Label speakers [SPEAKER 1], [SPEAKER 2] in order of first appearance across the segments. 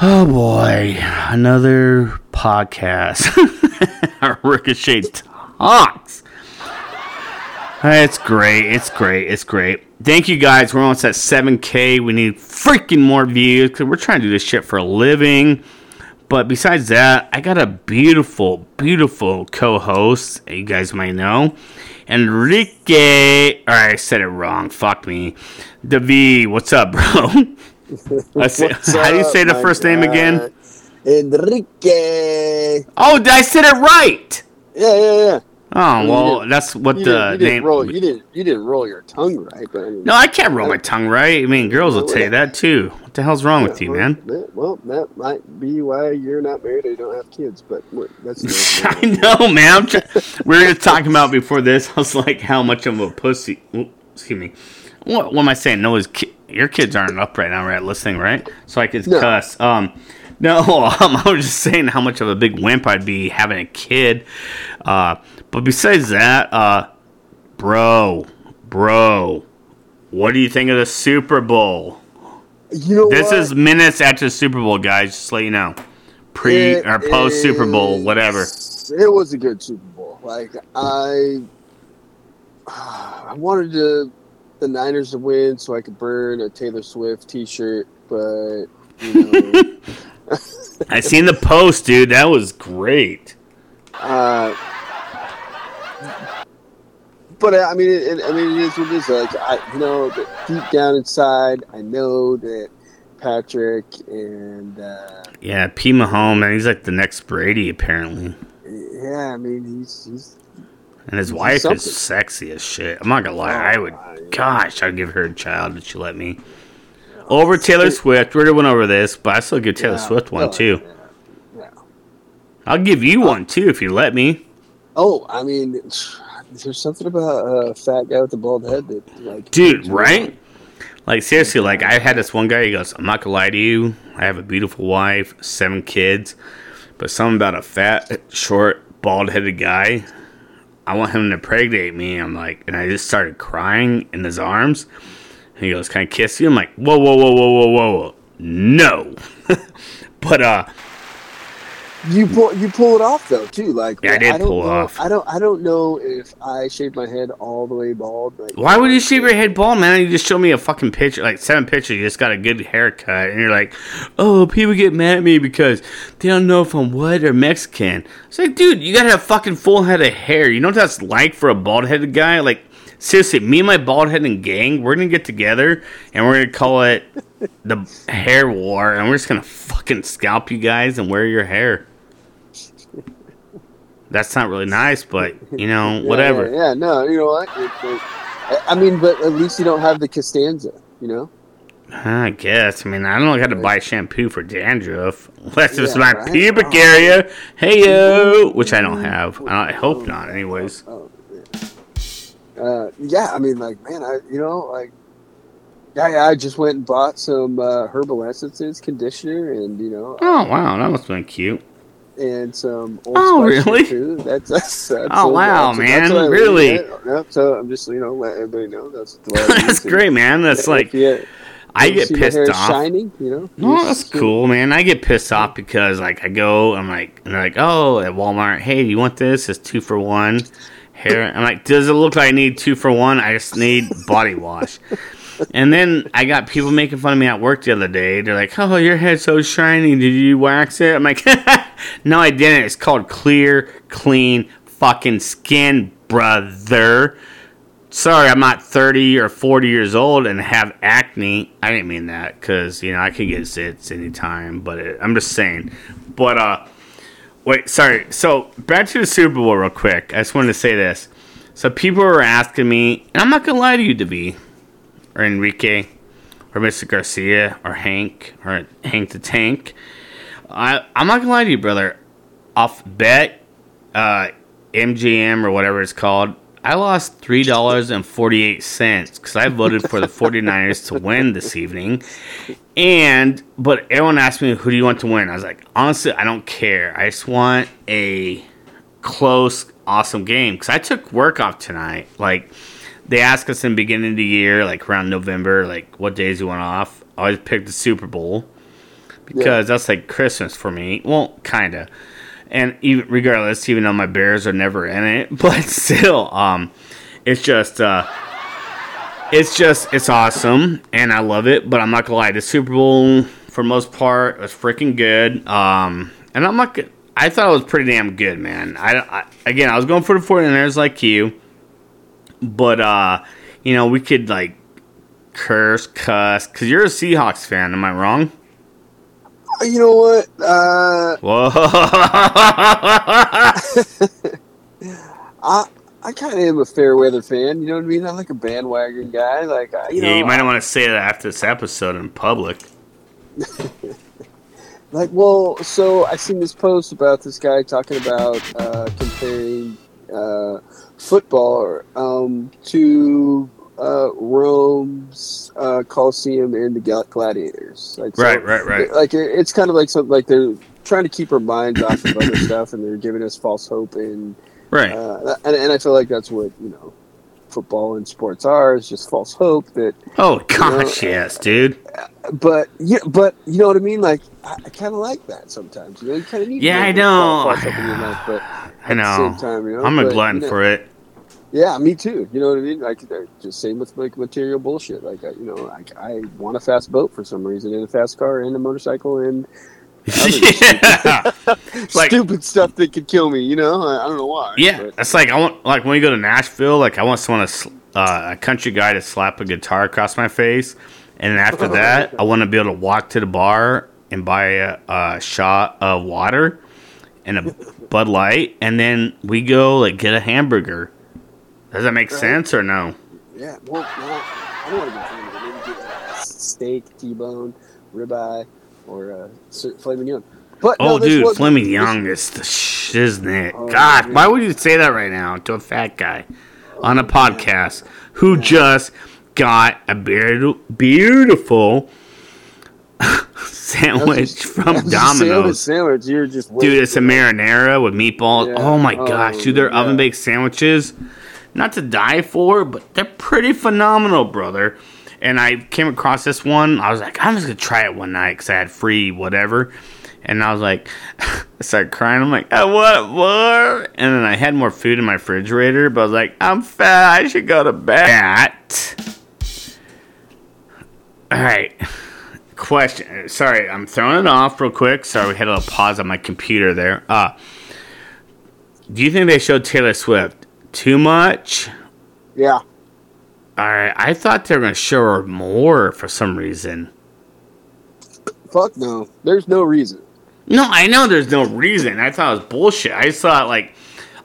[SPEAKER 1] Oh boy, another podcast. Ricochet talks. It's great. It's great. It's great. Thank you guys. We're almost at 7K. We need freaking more views because we're trying to do this shit for a living. But besides that, I got a beautiful, beautiful co host you guys might know. Enrique. Alright, I said it wrong. Fuck me. Davi, what's up, bro? I say, how do you say the first name again?
[SPEAKER 2] Enrique.
[SPEAKER 1] Oh, did I said it right.
[SPEAKER 2] Yeah, yeah, yeah.
[SPEAKER 1] Oh well, that's what the
[SPEAKER 2] didn't, you didn't
[SPEAKER 1] name.
[SPEAKER 2] roll. You didn't. You didn't roll your tongue right, but I mean,
[SPEAKER 1] No, I can't roll my tongue right. I mean, girls will tell you that too. What the hell's wrong with you,
[SPEAKER 2] well,
[SPEAKER 1] man?
[SPEAKER 2] that- Well, that might be why you're not married or you don't have kids, but that's.
[SPEAKER 1] I know, man. Try- we were just talking about before this. I was like, how much of a pussy. Excuse me. What, what am I saying? No, his ki- your kids aren't up right now, right? Listening, right? So I could
[SPEAKER 2] No.
[SPEAKER 1] cuss. Um, no, um, I was just saying how much of a big wimp I'd be having a kid. Uh, but besides that, uh, bro, bro, what do you think of the Super Bowl?
[SPEAKER 2] You know
[SPEAKER 1] This
[SPEAKER 2] what?
[SPEAKER 1] is minutes after the Super Bowl, guys. Just let you know, pre
[SPEAKER 2] It
[SPEAKER 1] or post Super Bowl, whatever.
[SPEAKER 2] It was a good Super Bowl. Like I, I wanted to, the Niners to win so I could burn a Taylor Swift T-shirt, but you know,
[SPEAKER 1] I seen the post, dude. That was great.
[SPEAKER 2] uh, but I mean, it, I mean, it is what it is. Like I, you know, that deep down inside, I know that Patrick and uh,
[SPEAKER 1] Yeah, P. Mahomes, man, he's like the next Brady apparently,
[SPEAKER 2] yeah, I mean, he's he's
[SPEAKER 1] and his wife
[SPEAKER 2] something.
[SPEAKER 1] is sexy as shit. I'm not gonna lie, oh I would. Gosh, I'd give her a child if she let me. Over Taylor Swift. We already went over this, but I still give Taylor
[SPEAKER 2] Yeah.
[SPEAKER 1] Swift one
[SPEAKER 2] Oh,
[SPEAKER 1] too.
[SPEAKER 2] yeah.
[SPEAKER 1] I'll give you uh, one too if you let me.
[SPEAKER 2] Oh, I mean, there's something about a fat guy with a bald head that, like,
[SPEAKER 1] Dude, right? Like seriously, like I had this one guy. He goes, "I'm not gonna lie to you. I have a beautiful wife, seven kids, but something about a fat, short, bald-headed guy. I want him to impregnate me." I'm like, and I just started crying in his arms. And he goes, "Can I kiss you?" I'm like, "Whoa, whoa, whoa, whoa, whoa, whoa, whoa. no!" but uh,
[SPEAKER 2] You pull you pull it off though too. Like
[SPEAKER 1] Yeah, I did
[SPEAKER 2] don't
[SPEAKER 1] pull
[SPEAKER 2] know,
[SPEAKER 1] off.
[SPEAKER 2] I don't I don't know if I shaved my head all the way bald. Like,
[SPEAKER 1] why would you shave your head bald, man? You just show me a fucking picture, like seven pictures. You just got a good haircut, and you're like, "Oh, people get mad at me because they don't know if I'm white or Mexican." It's like, dude, you gotta have fucking full head of hair. You know what that's like for a bald headed guy? Like, seriously, me and my bald headed gang, we're gonna get together and we're gonna call it the hair war, and we're just gonna fucking scalp you guys and wear your hair. That's not really nice, but you know,
[SPEAKER 2] Yeah,
[SPEAKER 1] whatever.
[SPEAKER 2] Yeah, yeah, no, you know what? It, it, I- mean, but at least you don't have the Costanza. You know.
[SPEAKER 1] I guess. I mean, I don't know how to buy shampoo for dandruff unless it's
[SPEAKER 2] Yeah,
[SPEAKER 1] my
[SPEAKER 2] right?
[SPEAKER 1] pubic
[SPEAKER 2] Oh.
[SPEAKER 1] area. Hey yo, which I don't have. I, I hope not. Anyways,
[SPEAKER 2] Oh, yeah. Uh, yeah, I mean, like, man, I you know, like, yeah, yeah, I just went and bought some uh, herbal essences, conditioner, and you know,
[SPEAKER 1] oh wow, that must have been cute.
[SPEAKER 2] And some Old
[SPEAKER 1] Oh,
[SPEAKER 2] Spice
[SPEAKER 1] really?
[SPEAKER 2] shampoo. That's, that's, that's
[SPEAKER 1] Oh, wow, man,
[SPEAKER 2] what I leave
[SPEAKER 1] really?
[SPEAKER 2] Yep, so I'm just you know let everybody know that's
[SPEAKER 1] That's. Great, man. That's
[SPEAKER 2] if
[SPEAKER 1] like
[SPEAKER 2] you-
[SPEAKER 1] I get pissed off.
[SPEAKER 2] Shining, you know.
[SPEAKER 1] No, that's
[SPEAKER 2] see-
[SPEAKER 1] cool, man. I get pissed off because like I go, I'm like, and they're like, oh, at Walmart, hey, do you want this? It's two for one. Hair. I'm like, does it look like I need two for one? I just need body wash. And then I got people making fun of me at work the other day. They're like, "Oh, your head's so shiny. Did you wax it?" I'm like, "No, I didn't. It's called clear, clean, fucking skin, brother." Sorry, I'm not 30 or 40 years old and have acne. I didn't mean that because you know I can get zits anytime. But it, I'm just saying. But uh, wait, sorry. So back to the Super Bowl real quick. I just wanted to say this. So people were asking me, and I'm not gonna lie to you, Davi or Enrique or Mr. Garcia or Hank or Hank the Tank. I I'm not gonna lie to you, brother. Off bet, uh, MGM or whatever it's called, I lost three dollars and forty eight cents because I voted for the 49ers to win this evening. And but everyone asked me who do you want to win? I was like, honestly, I don't care. I just want a close, awesome game because I took work off tonight. Like they asked us in the beginning of the year, like around November, like what days you want off. I always pick the Super Bowl because that's like Christmas for me. Well, kinda. And even regardless, even though my Bears are never in it, but still, um, it's just uh, it's just it's awesome and I love it. But I'm not gonna lie, the Super Bowl for most part was freaking good. Um, and I'm not. I thought it was pretty damn good, man. I, I again, I was going for the 49ers like you, but uh, you know, we could like curse, cuss, because you're a Seahawks fan. Am I wrong?
[SPEAKER 2] You know what? Uh,
[SPEAKER 1] Whoa!
[SPEAKER 2] I I kind of am a fair weather fan. You know what I mean? I'm like a bandwagon guy. Like I- you know,
[SPEAKER 1] yeah, you might not want to say that after this episode in public.
[SPEAKER 2] Like, well, so I seen this post about this guy talking about uh, comparing uh, football um, to uh, Rome's uh, Colosseum and the Gladiators. Like, so-
[SPEAKER 1] Right, right, right.
[SPEAKER 2] Like, it- it's kind of like something like they're trying to keep our minds off of other stuff, and they're giving us false hope, and
[SPEAKER 1] Right.
[SPEAKER 2] uh, and, and I feel like that's what you know, football and sports are is just false hope that
[SPEAKER 1] oh gosh, yes, dude.
[SPEAKER 2] but yeah, but you know what I mean. Like I, I kind of like that sometimes. You know, you kind of need.
[SPEAKER 1] Yeah,
[SPEAKER 2] to
[SPEAKER 1] I
[SPEAKER 2] know.
[SPEAKER 1] know.
[SPEAKER 2] False hope in your life, but
[SPEAKER 1] I know.
[SPEAKER 2] time, you know,
[SPEAKER 1] I'm a
[SPEAKER 2] but,
[SPEAKER 1] glutton
[SPEAKER 2] you know,
[SPEAKER 1] for it.
[SPEAKER 2] Yeah, me too. You know what I mean? Like uh, just same with like material bullshit. Like uh, you know, like I want a fast boat for some reason, and a fast car, and a motorcycle, and
[SPEAKER 1] yeah. Like-
[SPEAKER 2] stupid stuff that could kill me. You know, I, I don't know why.
[SPEAKER 1] Yeah,
[SPEAKER 2] but-
[SPEAKER 1] that's like I want like when we go to Nashville, like I want someone to uh, a country guy to slap a guitar across my face, and after that, I want to be able to walk to the bar and buy a, a shot of water and a Bud Light, and then we go like get a hamburger. Does that make
[SPEAKER 2] Right.
[SPEAKER 1] sense or no?
[SPEAKER 2] Yeah, well, no, I don't want to get hamburger. Maybe get a steak, T-bone, ribeye, or uh, filet mignon. But no,
[SPEAKER 1] Oh,
[SPEAKER 2] this
[SPEAKER 1] dude,
[SPEAKER 2] this-
[SPEAKER 1] Young is the shiznit.
[SPEAKER 2] Oh,
[SPEAKER 1] God,
[SPEAKER 2] dude.
[SPEAKER 1] why would you say that right now to a fat guy on a podcast who just got a beau- beautiful sandwich
[SPEAKER 2] just-
[SPEAKER 1] from
[SPEAKER 2] just sandwich,
[SPEAKER 1] Domino's?
[SPEAKER 2] Sandwich, you're just
[SPEAKER 1] Dude, it's a marinara with meatballs.
[SPEAKER 2] Yeah.
[SPEAKER 1] Oh my
[SPEAKER 2] Oh,
[SPEAKER 1] gosh, dude, their
[SPEAKER 2] yeah.
[SPEAKER 1] oven baked sandwiches, not to die for, but they're pretty phenomenal, brother. And I came across this one. I was like, I'm just gonna try it one night because I had free whatever. And I was like, I started crying. I'm like, I want more. And then I had more food in my refrigerator, but I was like, I'm fat. I should go to bed. All right. Question. Sorry, I'm throwing it off real quick. Sorry, we had a little pause on my computer there. Uh, do you think they showed Taylor Swift too much?
[SPEAKER 2] Yeah,
[SPEAKER 1] All right, I thought they were going to show her more for some reason.
[SPEAKER 2] fuck no. There's no reason.
[SPEAKER 1] No, I know there's no reason. I thought it was bullshit. I just thought like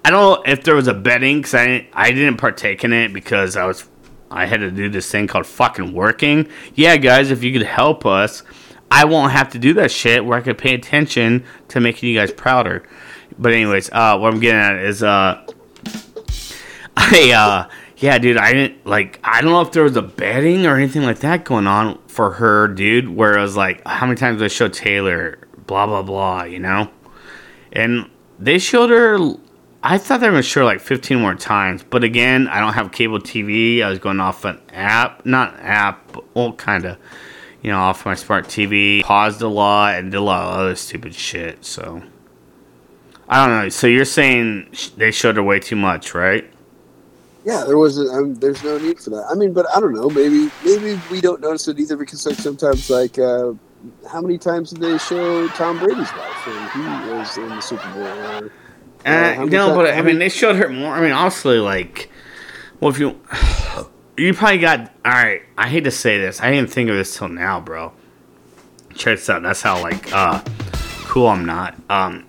[SPEAKER 1] I don't know if there was a betting because I didn't, I didn't partake in it because I was I had to do this thing called fucking working. Yeah, guys, if you could help us, I won't have to do that shit where I could pay attention to making you guys prouder. But anyways, uh, what I'm getting at is uh, I uh, yeah, dude, I didn't like I don't know if there was a betting or anything like that going on for her, dude. Where it was like, how many times did they show Taylor? Blah blah blah, you know. And they showed her. I thought they were her like 15 more times, but again, I don't have cable TV. I was going off an app, not app, well, kind of, you know, off my smart TV. Paused a lot and did a lot of other stupid shit. So I don't know. So you're saying they showed her way too much, right?
[SPEAKER 2] Yeah, there wasn't. Um, there's no need for that. I mean, but I don't know. Maybe maybe we don't notice it either because like sometimes like uh, how many times did they show Tom Brady's wife when he was in the Super Bowl?
[SPEAKER 1] Uh, no, but I mean, they showed her more. I mean, honestly, like, well, if you, you probably got. All right, I hate to say this, I didn't think of this till now, bro. Check this out. That's how like uh cool I'm not. Um,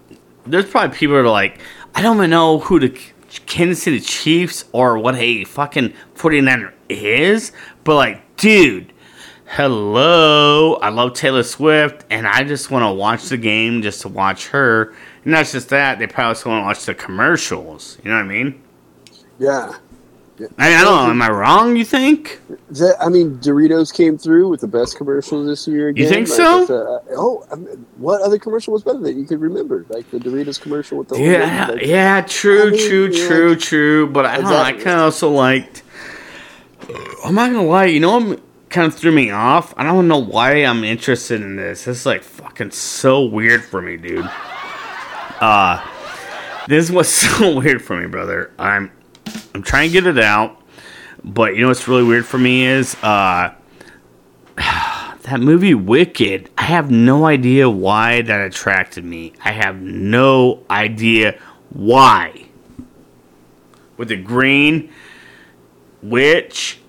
[SPEAKER 1] there's probably people that are like, I don't even know who the Kansas City Chiefs or what a fucking 49er is, but like, dude. Hello, I love Taylor Swift, and I just want to watch the game just to watch her. Not just that, they probably also want to watch the commercials. You know what I mean?
[SPEAKER 2] yeah.
[SPEAKER 1] I mean, I don't know. Am I wrong? You think?
[SPEAKER 2] That- I mean, Doritos came through with the best commercial this year. Again.
[SPEAKER 1] You think
[SPEAKER 2] Like,
[SPEAKER 1] so?
[SPEAKER 2] it's, uh, oh, I mean, what other commercial was better that you could remember? Like the Doritos commercial with the
[SPEAKER 1] Yeah,
[SPEAKER 2] like-
[SPEAKER 1] yeah, true,
[SPEAKER 2] I mean,
[SPEAKER 1] true, true, true. But I don't know. I kind of also liked. I'm not gonna lie. You know, I'm kind of threw me off. I don't know why I'm interested in this. This is like fucking so weird for me, dude. Uh this was so weird for me, brother. I'm I'm trying to get it out, but you know what's really weird for me is uh that movie Wicked. I have no idea why that attracted me. I have no idea why. With the green witch,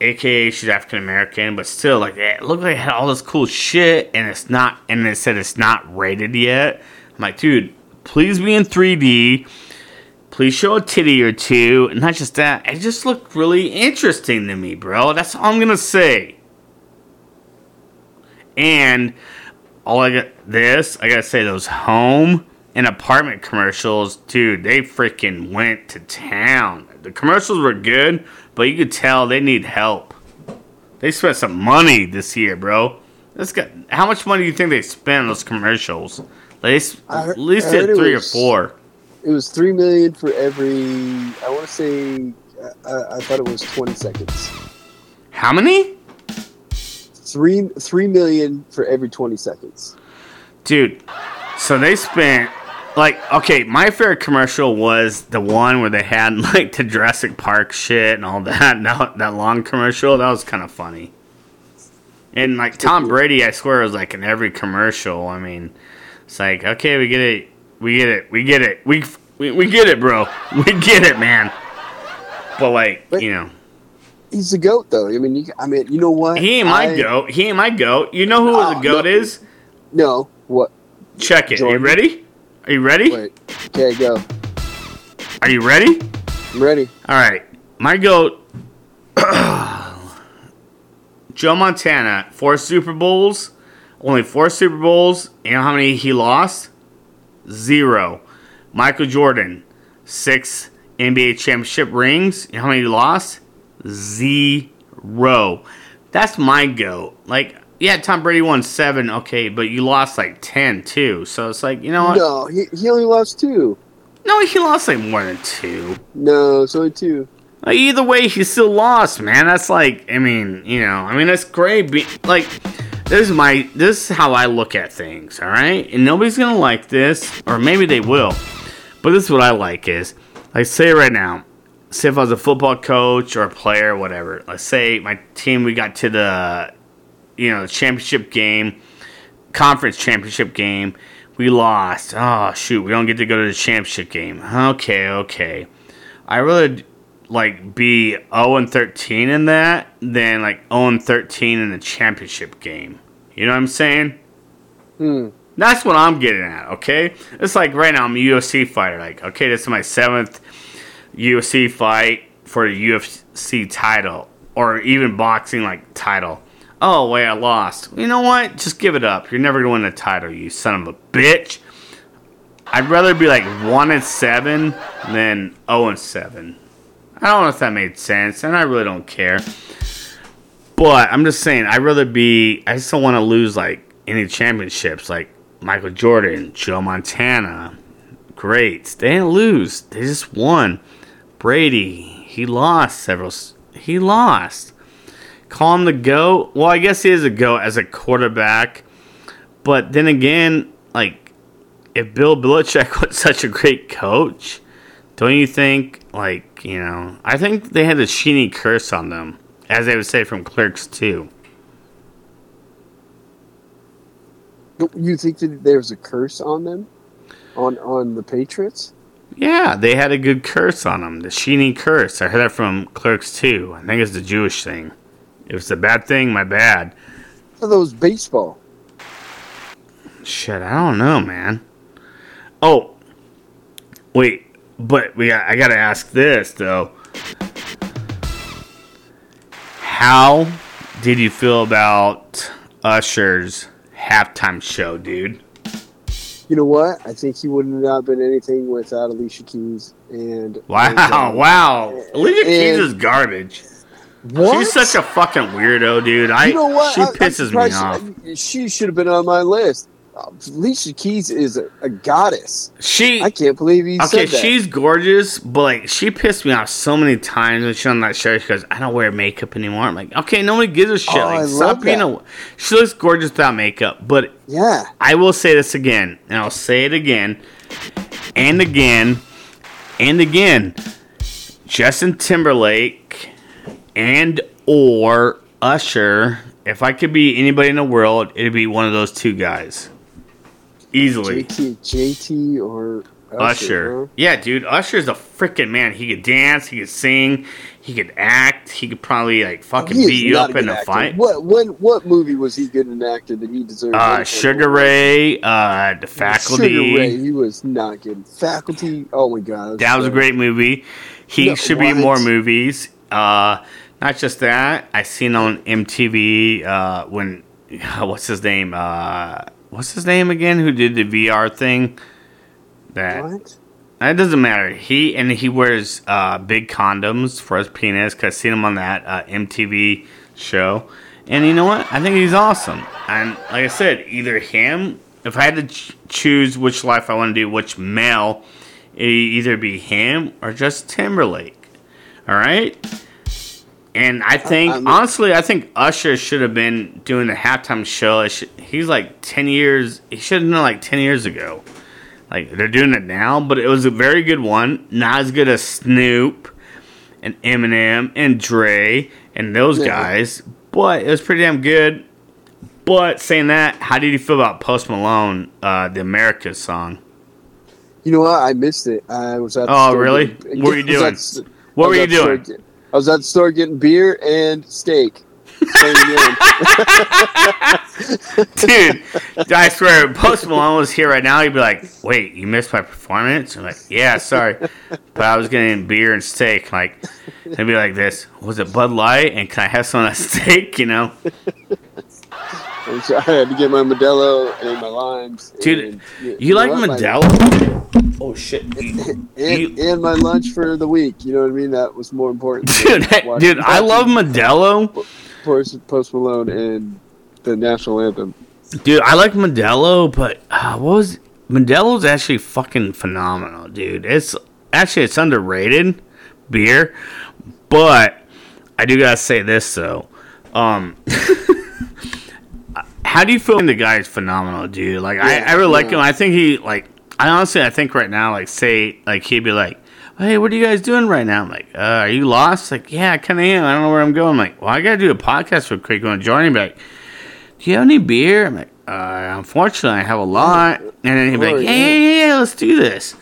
[SPEAKER 1] aka she's African American, but still, like it looked like it had all this cool shit, and it's not. And it said it's not rated yet. I'm like, dude, please be in 3D. Please show a titty or two. And not just that, it just looked really interesting to me, bro. That's all I'm gonna say. And all I got this, I gotta say, those home and apartment commercials, dude, they freaking went to town. The commercials were good, but you could tell they need help. They spent some money this year, bro. This got how much money do you think they spent on those commercials? They s-
[SPEAKER 2] I heard-
[SPEAKER 1] at least
[SPEAKER 2] I
[SPEAKER 1] did three
[SPEAKER 2] was-
[SPEAKER 1] or four.
[SPEAKER 2] It was three million for every. I want to say. I, I thought it was twenty seconds.
[SPEAKER 1] How many?
[SPEAKER 2] Three three million for every twenty seconds.
[SPEAKER 1] Dude, so they spent like okay, my favorite commercial was the one where they had like the Jurassic Park shit and all that. That, that long commercial that was kind of funny. And like Tom Brady, I swear was like in every commercial. I mean, it's like okay, we get it, we get it, we get it, we we, we get it, bro, we get it, man. But like
[SPEAKER 2] But-
[SPEAKER 1] you know,
[SPEAKER 2] He's the goat, though. I mean, you, I mean, you know what?
[SPEAKER 1] he ain't my
[SPEAKER 2] I-
[SPEAKER 1] goat. He ain't my goat. You know who
[SPEAKER 2] Oh,
[SPEAKER 1] the goat
[SPEAKER 2] no.
[SPEAKER 1] is?
[SPEAKER 2] No, what?
[SPEAKER 1] Check it. Are you ready? Are you ready?
[SPEAKER 2] Wait. Okay, go.
[SPEAKER 1] Are you ready?
[SPEAKER 2] I'm ready.
[SPEAKER 1] All right, my goat, Joe Montana, four Super Bowls, only four Super Bowls. You know how many he lost? Zero. Michael Jordan, six NBA championship rings. You know how many he lost? Zero. That's my goat. Like, yeah, Tom Brady won seven, okay, but you lost like ten too. So it's like, you know what?
[SPEAKER 2] No, he, he only lost two.
[SPEAKER 1] No, he lost like more than two.
[SPEAKER 2] No, it's only two.
[SPEAKER 1] Like, either way, he still lost, man. That's like, I mean, you know, I mean, that's great. Be- like, this is my, this is how I look at things, all right? And nobody's gonna like this, or maybe they will. But this is what I like is, like, say right now, say if I was a football coach or a player, whatever. Let's say my team, we got to the, you know, the championship game, conference championship game. We lost. Oh shoot, we don't get to go to the championship game. Okay, okay. I really like be 0 and 13 in that than like 0 and 13 in the championship game. You know what I'm saying?
[SPEAKER 2] Hmm.
[SPEAKER 1] That's what I'm getting at, okay? It's like right now I'm a UFC fighter. Like, okay, this is my seventh UFC fight for the UFC title. Or even boxing like title. Oh wait, I lost. You know what? Just give it up. You're never gonna win the title, you son of a bitch. I'd rather be like one and seven than 0 and seven. I don't know if that made sense, and I really don't care. But I'm just saying, I'd rather be. I just don't want to lose like any championships, like Michael Jordan, Joe Montana. Great, they didn't lose; they just won. Brady, he lost several. He lost. Call him the goat. Well, I guess he is a goat as a quarterback. But then again, like if Bill Belichick was such a great coach, don't you think, like, you know, I think they had a sheeny curse on them, as they would say from Clerks 2.
[SPEAKER 2] You think that there's a curse on them, on on the Patriots?
[SPEAKER 1] Yeah, they had a good curse on them, the sheeny curse. I heard that from Clerks 2. I think it's the Jewish thing. If it's a bad thing, my bad.
[SPEAKER 2] For those baseball.
[SPEAKER 1] Shit, I don't know, man. Oh, wait, but we got, I gotta ask this though. How did you feel about Usher's halftime show, dude?
[SPEAKER 2] You know what? I think he wouldn't have not been anything without Alicia Keys and.
[SPEAKER 1] Wow,
[SPEAKER 2] and,
[SPEAKER 1] wow. Alicia Keys is garbage.
[SPEAKER 2] What?
[SPEAKER 1] She's such a fucking weirdo, dude. I
[SPEAKER 2] you know what?
[SPEAKER 1] she pisses me off.
[SPEAKER 2] She should have been on my list. Alicia Keys is a, a goddess.
[SPEAKER 1] She
[SPEAKER 2] I can't believe he
[SPEAKER 1] Okay,
[SPEAKER 2] said that.
[SPEAKER 1] she's gorgeous, but like she pissed me off so many times when she's on that show. She goes, "I don't wear makeup anymore." I'm like, "Okay, nobody gives a shit.
[SPEAKER 2] Oh,
[SPEAKER 1] like,
[SPEAKER 2] I
[SPEAKER 1] stop being a." She looks gorgeous without makeup, but
[SPEAKER 2] yeah.
[SPEAKER 1] I will say this again, and I'll say it again, and again, and again. Justin Timberlake and or Usher. If I could be anybody in the world, it'd be one of those two guys. Easily.
[SPEAKER 2] JT, JT or Usher.
[SPEAKER 1] Usher. Yeah, dude, Usher's a freaking man. He could dance, he could sing, he could act, he could probably like fucking
[SPEAKER 2] He
[SPEAKER 1] beat you up
[SPEAKER 2] a
[SPEAKER 1] in a
[SPEAKER 2] actor.
[SPEAKER 1] fight.
[SPEAKER 2] What when what movie was he good an actor that he deserved?
[SPEAKER 1] Uh, Sugar Ray, uh, the faculty.
[SPEAKER 2] Sugar Ray, he was not good. Faculty. Oh my god,
[SPEAKER 1] That was a great movie. He
[SPEAKER 2] No,
[SPEAKER 1] should be in more movies. Uh, not just that. I seen on MTV uh, when what's his name? Uh, what's his name again? Who did the VR thing? That
[SPEAKER 2] What?
[SPEAKER 1] It doesn't matter. He and he wears uh, big condoms for his penis. Cause I seen him on that uh, MTV show, and you know what? I think he's awesome. And like I said, either him. If I had to ch- choose which life I want to do, which male, it either be him or just Timberlake. All right. And I think
[SPEAKER 2] I'm-
[SPEAKER 1] honestly, I think Usher should have been doing the halftime show. Should- He's like ten years. He should have done it like ten years ago. Like they're doing it now, but it was a very good one. Not as good as Snoop and Eminem and Dre and those
[SPEAKER 2] Yeah.
[SPEAKER 1] guys, but it was pretty damn good. But saying that, how did you feel about Post Malone, uh, the America song?
[SPEAKER 2] You know what? I missed it. I was at.
[SPEAKER 1] Oh, really? What were you doing?
[SPEAKER 2] at the st-
[SPEAKER 1] What were you doing?
[SPEAKER 2] I was at the store getting beer and steak.
[SPEAKER 1] Dude, I swear, Post Malone was here right now, he'd be like, "Wait, you missed my performance?" I'm like, "Yeah, sorry, but I was getting beer and steak." Like, he'd be like, "This was it Bud Light, and can I have some of that steak?" You know,
[SPEAKER 2] And so I had to get my Modelo and my limes.
[SPEAKER 1] Dude,
[SPEAKER 2] and,
[SPEAKER 1] you like
[SPEAKER 2] know what? My-
[SPEAKER 1] Modelo? Oh shit,
[SPEAKER 2] and,
[SPEAKER 1] You-
[SPEAKER 2] and my lunch for the week. You know what I mean? That was more important.
[SPEAKER 1] dude,
[SPEAKER 2] than
[SPEAKER 1] dude, I love Modelo.
[SPEAKER 2] Post, Post Malone and the national anthem.
[SPEAKER 1] Dude, I like Modelo, but uh, what was Modelo's actually fucking phenomenal, dude. It's actually it's underrated beer, but I do gotta say this though. Um, how do you feel? The guy is phenomenal, dude. Like I,
[SPEAKER 2] Yeah,
[SPEAKER 1] I really like him. I think he like. I honestly, I think right now, like say, like he'd be like, "Hey, what are you guys doing right now?" I'm like, uh, "Are you lost?" Like, "Yeah, I kind of am. I don't know where I'm going." I'm like, "Well, I gotta do a podcast real quick. You want to join me?" Be like, do you have any beer? I'm like, uh, unfortunately, I have a lot. And then he'd be like, yeah,
[SPEAKER 2] yeah.
[SPEAKER 1] yeah, yeah, let's do this.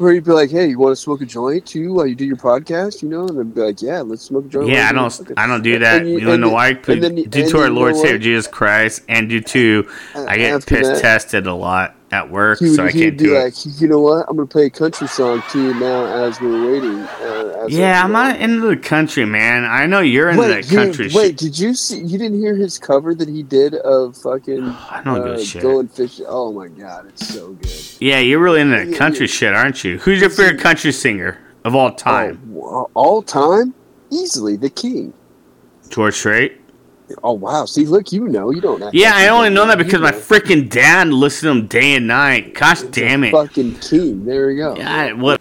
[SPEAKER 2] Where you'd be like, "Hey, you want to smoke a joint too while you do your podcast?" You know, and I'd be like, "Yeah, let's smoke a joint."
[SPEAKER 1] Yeah, I don't,
[SPEAKER 2] do
[SPEAKER 1] I don't do that.
[SPEAKER 2] you-
[SPEAKER 1] You, know why?
[SPEAKER 2] and then you-
[SPEAKER 1] Due to our Lord? Savior Jesus Christ, and due to I get piss tested a lot at work,
[SPEAKER 2] He would,
[SPEAKER 1] so I can't do it.
[SPEAKER 2] like, "You know what? I'm gonna play a country song to you now as we're waiting." Uh, as
[SPEAKER 1] Yeah, I'm not into the country, man. I know you're into
[SPEAKER 2] Wait,
[SPEAKER 1] that country
[SPEAKER 2] wait,
[SPEAKER 1] shit.
[SPEAKER 2] did you see? You didn't hear his cover that he did of fucking
[SPEAKER 1] I don't
[SPEAKER 2] uh,
[SPEAKER 1] shit.
[SPEAKER 2] going fishing? Oh my god, it's so good.
[SPEAKER 1] Yeah, you're really into that country
[SPEAKER 2] yeah.
[SPEAKER 1] shit, aren't you? Who's your favorite country singer of all time?
[SPEAKER 2] Oh, all time, easily the king.
[SPEAKER 1] George Strait.
[SPEAKER 2] Oh wow! See, look, you know, you don't.
[SPEAKER 1] Yeah, I only know that because my freaking dad listened to him day and night. Gosh damn it.
[SPEAKER 2] fucking king. There we go.
[SPEAKER 1] God, what?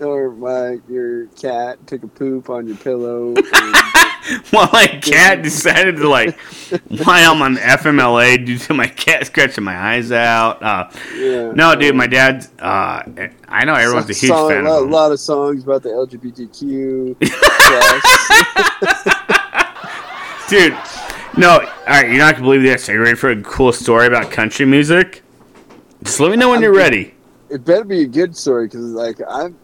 [SPEAKER 2] Or why your cat took a poop on your pillow. and-
[SPEAKER 1] Well, my cat decided to like while I'm on FMLA due to my cat scratching my eyes out. Uh,
[SPEAKER 2] yeah.
[SPEAKER 1] no, dude, my dad. Uh, I know everyone's a huge
[SPEAKER 2] Song-
[SPEAKER 1] fan
[SPEAKER 2] a lot,
[SPEAKER 1] of
[SPEAKER 2] lot of songs about the LGBTQ.
[SPEAKER 1] Dude, no, all right, you're not gonna believe this. Are you ready for a cool story about country music? Just let me know when
[SPEAKER 2] I'm
[SPEAKER 1] you're ready.
[SPEAKER 2] it better be a good story because, like, I've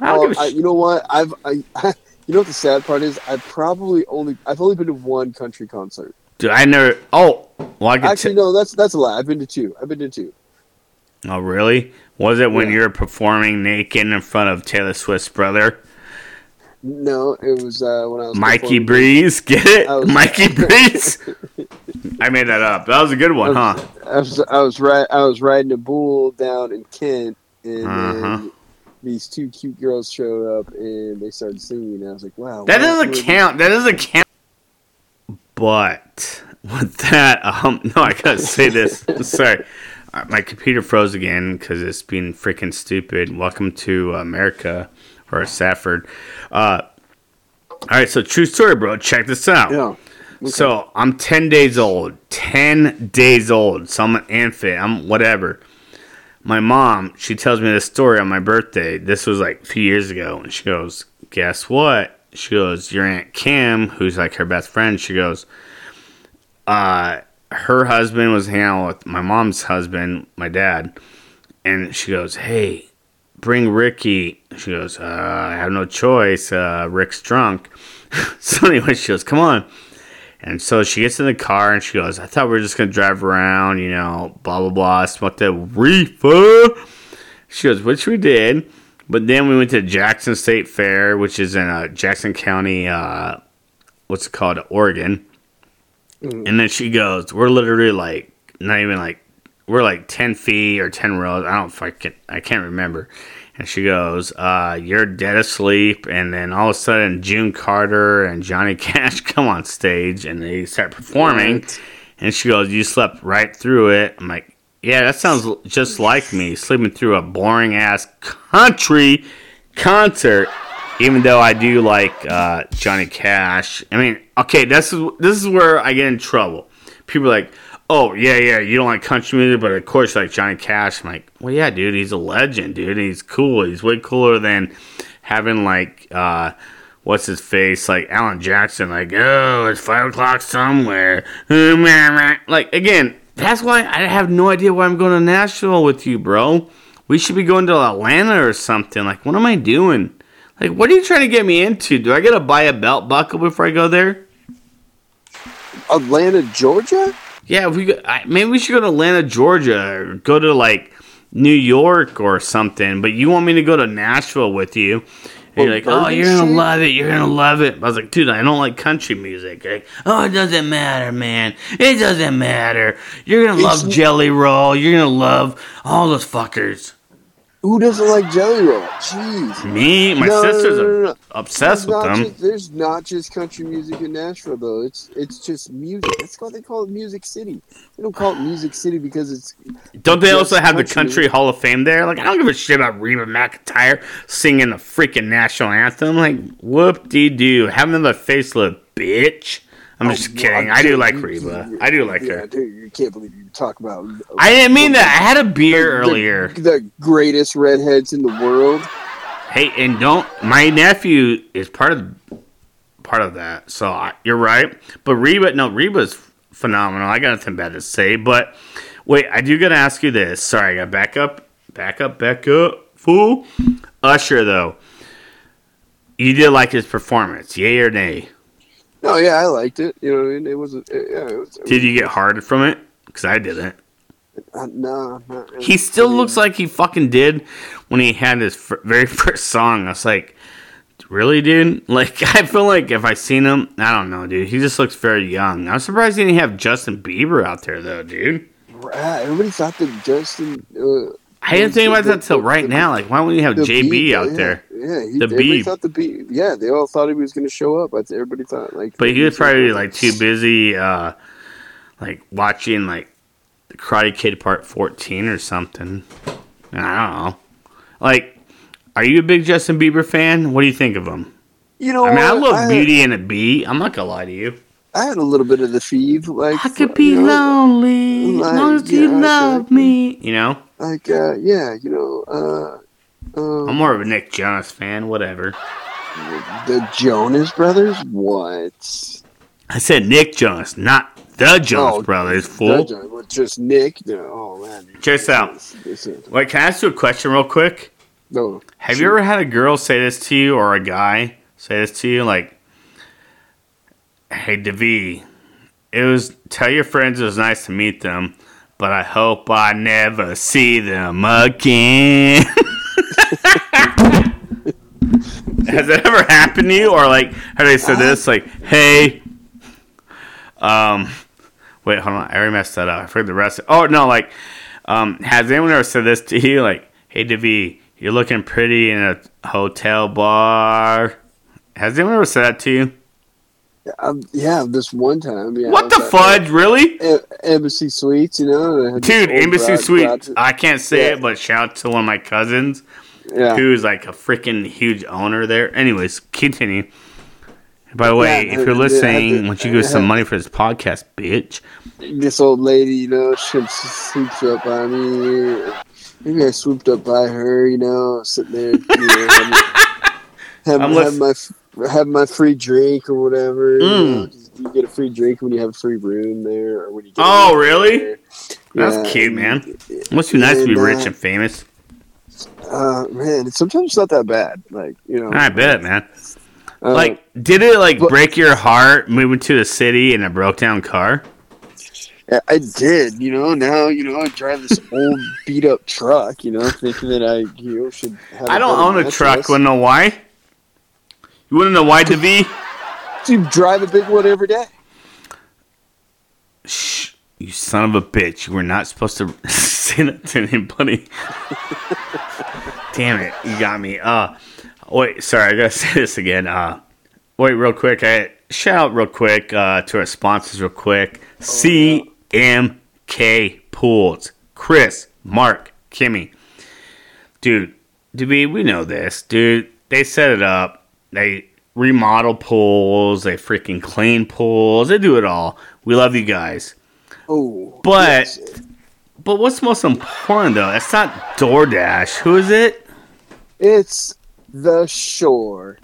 [SPEAKER 1] I don't
[SPEAKER 2] Oh,
[SPEAKER 1] give a
[SPEAKER 2] I,
[SPEAKER 1] sh-
[SPEAKER 2] you know what? I've I, you know what the sad part is? I've probably only I've only been to one country concert.
[SPEAKER 1] Dude, I never. Oh, well, I.
[SPEAKER 2] Actually,
[SPEAKER 1] t-
[SPEAKER 2] no, that's that's a lie. I've been to two. I've been to two.
[SPEAKER 1] oh, really? Was it when
[SPEAKER 2] Yeah.
[SPEAKER 1] you were performing naked in front of Taylor Swift's brother,
[SPEAKER 2] No, it was uh, when I was
[SPEAKER 1] Mikey Breeze? Get it,
[SPEAKER 2] was-
[SPEAKER 1] Mikey Breeze. I made that up. That was a good one, huh?
[SPEAKER 2] I was I was ri- I was riding a bull down in Kent, and
[SPEAKER 1] Uh-huh.
[SPEAKER 2] these two cute girls showed up and they started singing. And I was like, wow,
[SPEAKER 1] That
[SPEAKER 2] wow,
[SPEAKER 1] doesn't count. That doesn't count. But with that, um, no, I gotta say this. Sorry, Uh, my computer froze again because it's being freaking stupid. Welcome to America or Safford. Uh, all right, so true story, bro. Check this out.
[SPEAKER 2] Yeah.
[SPEAKER 1] So I'm 10 days old. 10 days old. So I'm an infant. I'm whatever. My mom, she tells me this story on my birthday. This was like a few years ago. And she goes, Guess what? She goes, Your Aunt Kim, who's like her best friend, she goes, uh, her husband was hanging out with my mom's husband, my dad. And she goes, Hey, bring Ricky. She goes, uh, I have no choice. Uh, Rick's drunk. so anyway, she goes, Come on. And so she gets in the car and she goes, I thought we were just going to drive around, you know, blah, blah, blah, smoke that reefer. She goes, which we did. But then we went to Jackson State Fair, which is in uh, Jackson County, uh, what's it called, Oregon. And then she goes, we're literally like, not even like, we're like 10 feet or 10 rows. I don't fucking, I can't remember. And she goes, uh, You're dead asleep. And then all of a sudden, June Carter and Johnny Cash come on stage and they start performing. And she goes, You slept right through it. I'm like, Yeah, that sounds just like me, sleeping through a boring ass country concert. Even though I do like uh, Johnny Cash. I mean, okay, this is this is where I get in trouble. People like, oh yeah, yeah, you don't like country music, but of course like Johnny Cash. I'm like, well, yeah, dude, he's a legend, dude. He's cool. He's way cooler than having like, uh, what's his face, like Alan Jackson. Like, oh, it's five o'clock somewhere. Like again, that's why I have no idea why I'm going to Nashville with you, bro. We should be going to Atlanta or something. Like, what am I doing? Like, what are you trying to get me into? Do I gotta buy a belt buckle before I go there?
[SPEAKER 2] Atlanta, Georgia?
[SPEAKER 1] Yeah, we go, I, maybe we should go to Atlanta, Georgia, or go to like New York or something. But you want me to go to Nashville with you? And you're like, oh, you're gonna love it. You're gonna love it. I was like, dude, I don't like country music. Like, oh, it doesn't matter, man. It doesn't matter. You're gonna
[SPEAKER 2] It's-
[SPEAKER 1] love Jelly Roll. You're gonna love all those fuckers.
[SPEAKER 2] Who doesn't like Jelly Roll? Jeez.
[SPEAKER 1] Me, my
[SPEAKER 2] No,
[SPEAKER 1] sisters
[SPEAKER 2] no, no,
[SPEAKER 1] are obsessed
[SPEAKER 2] There's
[SPEAKER 1] with them.
[SPEAKER 2] Just, there's not just country music in Nashville though. It's it's just music. That's why they call it Music City. They don't call it Music City because it's
[SPEAKER 1] Don't they also have the
[SPEAKER 2] country
[SPEAKER 1] Country. Hall of Fame there? Like, I don't give a shit about Reba McEntire singing the freaking national anthem. Like, whoop de doo. Have another facelift, bitch. I'm oh, just
[SPEAKER 2] Oh,
[SPEAKER 1] kidding.
[SPEAKER 2] well,
[SPEAKER 1] I do like Reba. I do like
[SPEAKER 2] yeah,
[SPEAKER 1] her.
[SPEAKER 2] dude, you can't believe you talk about.
[SPEAKER 1] I didn't mean that. I had a beer
[SPEAKER 2] the-
[SPEAKER 1] earlier.
[SPEAKER 2] The greatest redheads in the world.
[SPEAKER 1] Hey, and don't. My nephew is part of part of that. So I, you're right. But Reba, no, Reba's phenomenal. I got nothing bad to say. But wait, I do got to ask you this. Sorry, I got back up, back up, back up. Fool. Usher though, you did like his performance, yay or nay?
[SPEAKER 2] No, yeah, I liked it. You know, what I mean? it was. It, yeah, it was. It
[SPEAKER 1] Did you get hard from it? Because I didn't.
[SPEAKER 2] Uh, no, not really.
[SPEAKER 1] He still looks like he fucking did when he had his fir- very first song. I was like, really, dude? Like, I feel like if I seen him, I don't know, dude. He just looks very young. I'm surprised he didn't have Justin Bieber out there, though, dude.
[SPEAKER 2] right, Everybody thought that Justin. Uh,
[SPEAKER 1] I didn't think about that till right
[SPEAKER 2] the-
[SPEAKER 1] now. Like, why wouldn't you have
[SPEAKER 2] the
[SPEAKER 1] JB out
[SPEAKER 2] yeah,
[SPEAKER 1] there?
[SPEAKER 2] Yeah, he,
[SPEAKER 1] The Beeb.
[SPEAKER 2] thought the Beeb. Yeah, they all thought he was going to show up. I Everybody thought like.
[SPEAKER 1] But he was probably like too busy, uh, like watching like the Karate Kid Part 14 or something. I don't know. Like, are you a big Justin Bieber fan? What do you think of him?
[SPEAKER 2] You know,
[SPEAKER 1] I mean, I love
[SPEAKER 2] had-
[SPEAKER 1] Beauty and the Bee. I'm not gonna lie to you.
[SPEAKER 2] I had a little bit of the feed, like
[SPEAKER 1] I could be
[SPEAKER 2] you know,
[SPEAKER 1] lonely as long as
[SPEAKER 2] yeah,
[SPEAKER 1] you love me. You know,
[SPEAKER 2] like uh, yeah, you know, uh,
[SPEAKER 1] I'm
[SPEAKER 2] um,
[SPEAKER 1] more of a Nick Jonas fan. Whatever.
[SPEAKER 2] the Jonas Brothers. What?
[SPEAKER 1] I said Nick Jonas, not the Jonas
[SPEAKER 2] Oh,
[SPEAKER 1] Brothers.
[SPEAKER 2] The
[SPEAKER 1] Fool.
[SPEAKER 2] Jonas, well, just Nick. No, oh man,
[SPEAKER 1] Check this out. Wait, can I ask you a question real quick?
[SPEAKER 2] No,
[SPEAKER 1] Have you ever had a girl say this to you or a guy say this to you? Like, hey, Devi, it was, tell your friends it was nice to meet them, but I hope I never see them again. Has that ever happened to you? Or, like, have they said this? Like, hey, um, wait, hold on. I already messed that up. I forgot the rest. Oh, no, like, um, has anyone ever said this to you? Like, hey, Devi, you're looking pretty in a hotel bar. Has anyone ever said that to you?
[SPEAKER 2] Um, yeah, this one time. Yeah,
[SPEAKER 1] what the fudge? Really?
[SPEAKER 2] Embassy Suites, you know. and I had this
[SPEAKER 1] Dude, Embassy Suites. I can't say
[SPEAKER 2] Yeah.
[SPEAKER 1] it, but shout out to one of my cousins
[SPEAKER 2] yeah.
[SPEAKER 1] who's like a freaking huge owner there. Anyways, continue. By the way,
[SPEAKER 2] Yeah,
[SPEAKER 1] if you're listening, why don't you give us some money for this podcast, bitch?
[SPEAKER 2] This old lady, you know, she swoops up on me. Maybe I swooped up by her, you know, sitting there, you know, have,
[SPEAKER 1] I'm
[SPEAKER 2] have, my have my free drink or whatever. You,
[SPEAKER 1] Mm.
[SPEAKER 2] know, just- you get a free drink when you have a free room there, or when you get.
[SPEAKER 1] Oh, really?
[SPEAKER 2] there.
[SPEAKER 1] That's
[SPEAKER 2] Yeah,
[SPEAKER 1] cute, man. Must be nice to be
[SPEAKER 2] And, uh,
[SPEAKER 1] rich and famous.
[SPEAKER 2] Uh, man, sometimes it's not that bad. Like you know,
[SPEAKER 1] I bet, man.
[SPEAKER 2] uh,
[SPEAKER 1] Like, did it like
[SPEAKER 2] but-
[SPEAKER 1] break your heart moving to the city in a broke down car?
[SPEAKER 2] I- did, you know. Now, you know, I drive this old beat up truck, you know, thinking that I, you know, should have.
[SPEAKER 1] I don't own a truck. Wanna know why? You wanna know why, Devi?
[SPEAKER 2] You drive a big one every day.
[SPEAKER 1] Shh, you son of a bitch! You were not supposed to say that to anybody. Damn it, you got me. Uh, wait, sorry, I gotta say this again. Uh, wait, real quick. I shout out real quick uh, to our sponsors, real quick. CMK Pools, Chris, Mark, Kimmy, dude. Dude, we know this, dude. They set it up. They remodel pools. They freaking clean pools. They do it all. We love you guys.
[SPEAKER 2] Oh,
[SPEAKER 1] But-
[SPEAKER 2] yes.
[SPEAKER 1] But what's most important though? It's not DoorDash. Who is it?
[SPEAKER 2] it's the Shore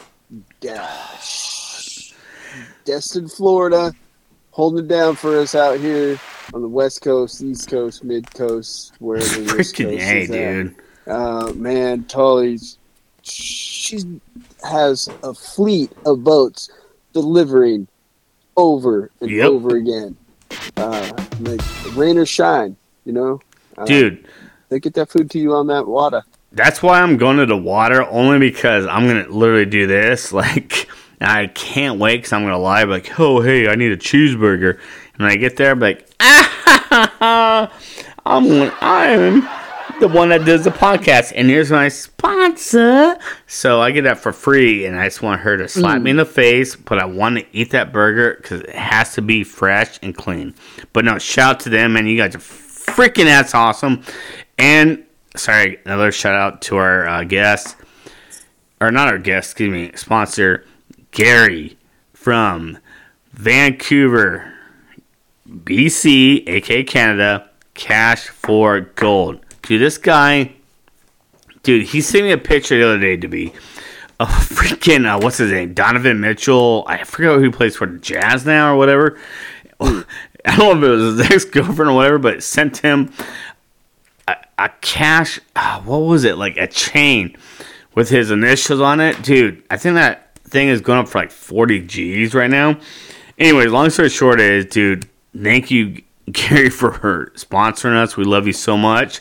[SPEAKER 2] Dash, Destin, Florida, holding it down for us out here on the West Coast, East Coast, Mid Coast, wherever
[SPEAKER 1] Freaking
[SPEAKER 2] Coast at.
[SPEAKER 1] dude.
[SPEAKER 2] Uh, man, Tully's she has a fleet of boats delivering over and
[SPEAKER 1] Yep.
[SPEAKER 2] over again. Uh, like rain or shine, you know. Uh,
[SPEAKER 1] Dude,
[SPEAKER 2] they get that food to you on that water.
[SPEAKER 1] that's why I'm going to the water only because I'm gonna literally do this. Like, I can't wait because I'm gonna lie like, oh hey, I need a cheeseburger, and I get there, I'm like, ah, I'm one- I'm the one that does the podcast, and here's my sponsor. So I get that for free, and I just want her to slap me in the face, but I want to eat that burger because it has to be fresh and clean. But no, shout out to them, man. You guys are freaking ass awesome. And sorry, another shout out to our uh, guest, or not our guest, excuse me, sponsor Gary from Vancouver, BC, aka Canada. Cash for gold, dude. This guy, dude, he sent me a picture the other day to be a freaking uh, what's his name, Donovan Mitchell. I forget who he plays for the Jazz now or whatever. I don't know if it was his ex girlfriend or whatever, but sent him a, a cash. Uh, what was it like a chain with his initials on it, dude? I think that thing is going up for like forty G's right now. Anyways, long story short is, dude, thank you, Gary, for her sponsoring us. We love you so much.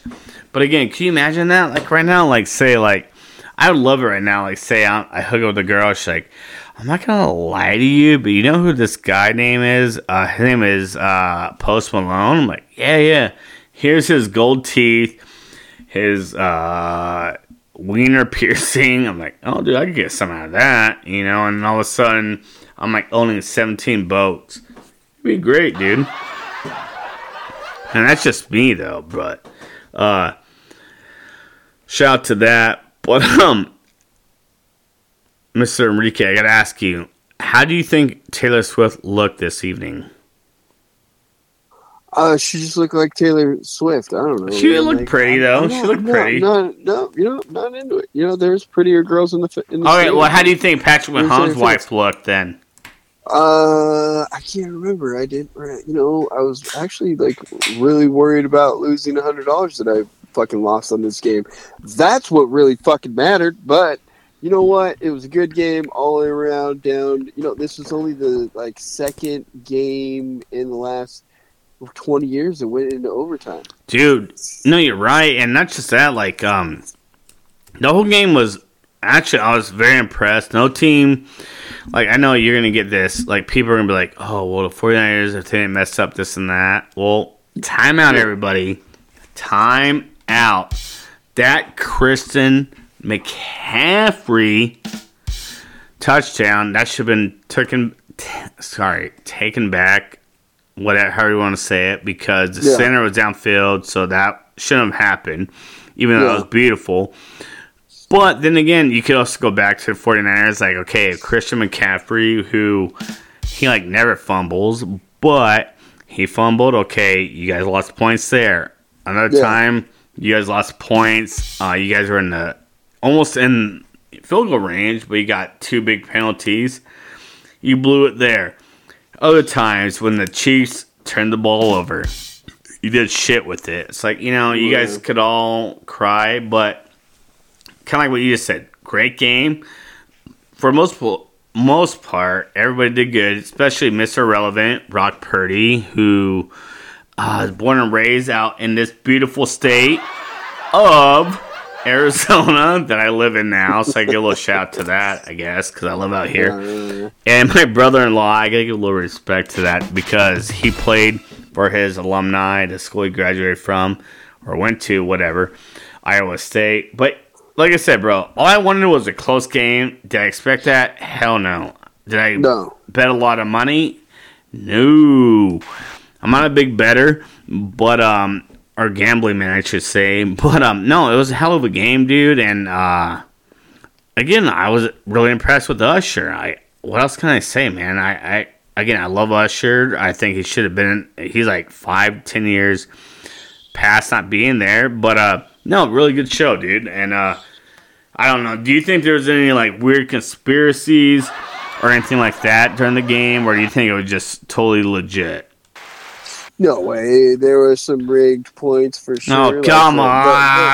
[SPEAKER 1] But again, can you imagine that? Like right now, like say like I would love it right now. Like say I, I hook up with a girl, she's like, I'm not gonna lie to you, but you know who this guy name is? Uh, his name is uh, Post Malone. I'm like, yeah, yeah. Here's his gold teeth, his uh, wiener piercing. I'm like, oh, dude, I could get some out of that, you know. And all of a sudden, I'm like owning 17 boats. It'd be great, dude. And that's just me though, but uh, shout out to that. But um, Mr. Enrique, I gotta ask you, how do you think Taylor Swift looked this evening?
[SPEAKER 2] Uh, she just looked like Taylor Swift. I don't know.
[SPEAKER 1] She
[SPEAKER 2] man.
[SPEAKER 1] looked
[SPEAKER 2] Like,
[SPEAKER 1] pretty, though. She looked pretty.
[SPEAKER 2] No, no, you know, not into it. You know, there's prettier girls in the in the.
[SPEAKER 1] All right, well, how do you think Patrick Mahomes' wife looked then?
[SPEAKER 2] Uh, I can't remember. I didn't. You know, I was actually like really worried about losing a hundred dollars that I fucking lost on this game. That's what really fucking mattered. But you know what? It was a good game all the way around. Down. You know, this was only the like second game in the last twenty years that went into overtime.
[SPEAKER 1] Dude, no, you're right, and not just that. Like, um, the whole game was actually I was very impressed. No team, like I know you're gonna get this. Like people are gonna be like, oh, well, the 49ers if they didn't mess up this and that. Well, time out, everybody. Time out. That Christian McCaffrey touchdown that should have been taken t- sorry, taken back, whatever you want to say it, because the
[SPEAKER 2] Yeah.
[SPEAKER 1] center was downfield, so that shouldn't have happened, even though
[SPEAKER 2] Yeah.
[SPEAKER 1] it was beautiful. But then again, you could also go back to the 49ers, like, okay, Christian McCaffrey, who he like never fumbles, but he fumbled. Okay, you guys lost points there. Another
[SPEAKER 2] Yeah.
[SPEAKER 1] time, you guys lost points. Uh, you guys were in the almost in field goal range, but you got two big penalties. You blew it there. Other times when the Chiefs turned the ball over, you did shit with it. It's like you know, you guys could all cry, but kind of like what you just said. Great game for most most part. Everybody did good, especially Mr. Relevant Brock Purdy, who uh, was born and raised out in this beautiful state of Arizona that I live in now. So I give a little shout out to that, I guess, because I live out here. And my brother-in-law, I gotta give a little respect to that because he played for his alumni, the school he graduated from or went to, whatever, Iowa State. But like I said, bro, all I wanted was a close game. Did I expect that? Hell no. Did I
[SPEAKER 2] no.
[SPEAKER 1] bet a lot of money? No. I'm not a big better, but um or gambling man I should say. But um no, it was a hell of a game, dude, and uh again, I was really impressed with Usher. I what else can I say, man? I, I again I love Usher. I think he should have been he's like five, ten years past not being there. But uh no, really good show, dude. And uh I don't know. Do you think there was any like weird conspiracies or anything like that during the game, or do you think it was just totally legit?
[SPEAKER 2] No way. There were some rigged points for sure.
[SPEAKER 1] oh
[SPEAKER 2] like
[SPEAKER 1] come
[SPEAKER 2] the-
[SPEAKER 1] on!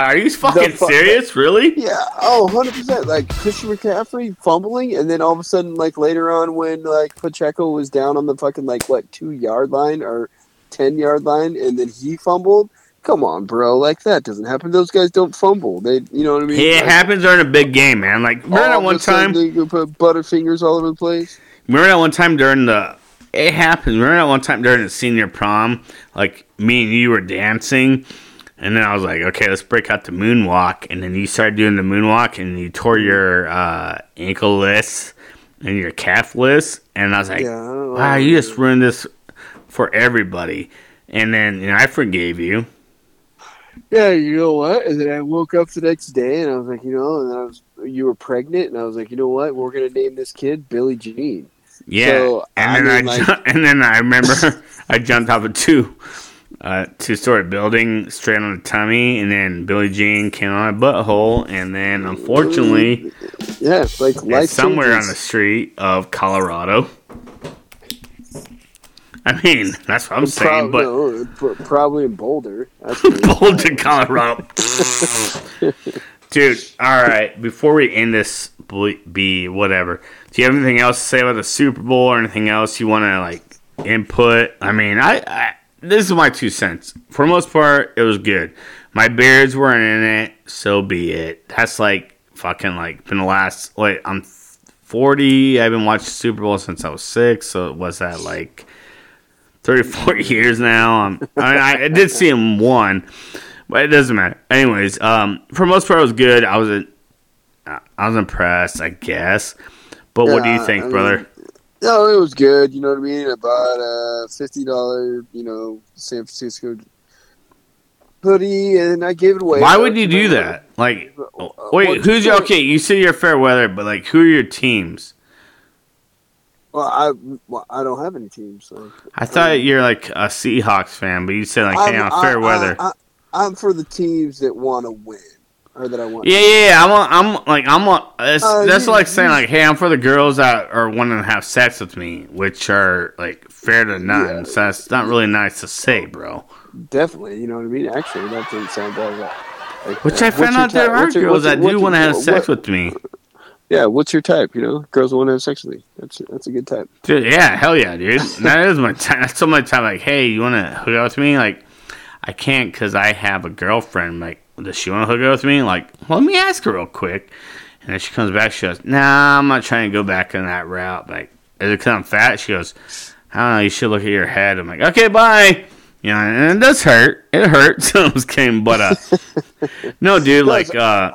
[SPEAKER 2] the-
[SPEAKER 1] Are you fucking
[SPEAKER 2] fu-
[SPEAKER 1] serious? Really?
[SPEAKER 2] Yeah, oh, 100%. Like Christian McCaffrey fumbling, and then all of a sudden, like later on, when like Pacheco was down on the fucking, like, what, two yard line or 10 yard line, and then he fumbled. Come on, bro. Like, that doesn't happen. Those guys don't fumble. They, you know what I mean?
[SPEAKER 1] It
[SPEAKER 2] Like,
[SPEAKER 1] happens during a big game, man. Like remember that one time?
[SPEAKER 2] They put butterfingers all over the place.
[SPEAKER 1] Remember that one time during the it happened. Remember that one time during the senior prom, like me and you were dancing, and then I was like, okay, let's break out the moonwalk, and then you started doing the moonwalk, and you tore your uh, ankle-less and your calf-less, and I was like,
[SPEAKER 2] Yeah. I
[SPEAKER 1] wow, you just ruined this for everybody. And then you know, I forgave you.
[SPEAKER 2] Yeah, you know what? And then I woke up the next day and I was like, you know, and I was you were pregnant and I was like, you know what? We're gonna name this kid Billy Jean.
[SPEAKER 1] Yeah,
[SPEAKER 2] So,
[SPEAKER 1] and
[SPEAKER 2] I
[SPEAKER 1] then I,
[SPEAKER 2] like-
[SPEAKER 1] ju- and then I remember I jumped off a two uh, two story building straight on the tummy, and then Billy Jean came on my butthole, and then unfortunately
[SPEAKER 2] Yeah, like life
[SPEAKER 1] somewhere on the street of Colorado. I mean, that's what I'm saying,
[SPEAKER 2] Prob-
[SPEAKER 1] but
[SPEAKER 2] no, probably in Boulder. That's where it's
[SPEAKER 1] Boulder. Colorado. Dude, all right. Before we end this, be whatever. Do you have anything else to say about the Super Bowl or anything else you want to like input? I mean, I, I this is my two cents. For the most part, it was good. My Bears weren't in it, so be it. That's like fucking like been the last. Wait, I'm 40. I've been watching Super Bowl since I was six. So was that like 34 years now? Um, I, mean, I, I did see him one. But it doesn't matter. Anyways, um, for most part, it was good. I was, uh, I was impressed, I guess. But what do you think,
[SPEAKER 2] mean,
[SPEAKER 1] brother?
[SPEAKER 2] No, it was good. You know what I mean? I bought a fifty dollar, you know, San Francisco hoodie, and I gave it away.
[SPEAKER 1] Why would you do that? Like,
[SPEAKER 2] Uh,
[SPEAKER 1] wait, who's your okay? You say you're fair weather, but like, who are your teams?
[SPEAKER 2] Well, I well, I don't have any teams. Like,
[SPEAKER 1] I thought you're like a Seahawks fan, but you said like, hey, I'm fair
[SPEAKER 2] I-
[SPEAKER 1] weather.
[SPEAKER 2] I, am for the teams that want to win, or that I want.
[SPEAKER 1] yeah, yeah, yeah. I'm, on, I'm like, I'm. That's
[SPEAKER 2] Uh,
[SPEAKER 1] that's
[SPEAKER 2] you-
[SPEAKER 1] like saying like, hey, I'm for the girls that are wanting to have sex with me, which are like fair to none.
[SPEAKER 2] Yeah.
[SPEAKER 1] So that's not really nice to say, bro.
[SPEAKER 2] definitely. You know what I mean? Actually, that doesn't sound bad. Like,
[SPEAKER 1] Which
[SPEAKER 2] uh,
[SPEAKER 1] I found out there are girls
[SPEAKER 2] your-
[SPEAKER 1] that do want to have sex
[SPEAKER 2] what-
[SPEAKER 1] with me.
[SPEAKER 2] Yeah, what's your type? You know, girls want to have sex with me. That's that's a good type.
[SPEAKER 1] Dude, yeah, hell yeah, dude. That is my time. That's so my time. Like, hey, you want to hook up with me? Like, I can't because I have a girlfriend. Like, does she want to hook up with me? Like, let me ask her real quick. And then she comes back. She goes, Nah, I'm not trying to go back on that route. Like, is it because I'm fat? She goes, I don't know. You should look at your head. I'm like, okay, bye. You know, and it does hurt. It hurts. I was kidding, but uh, no, dude. Like, uh,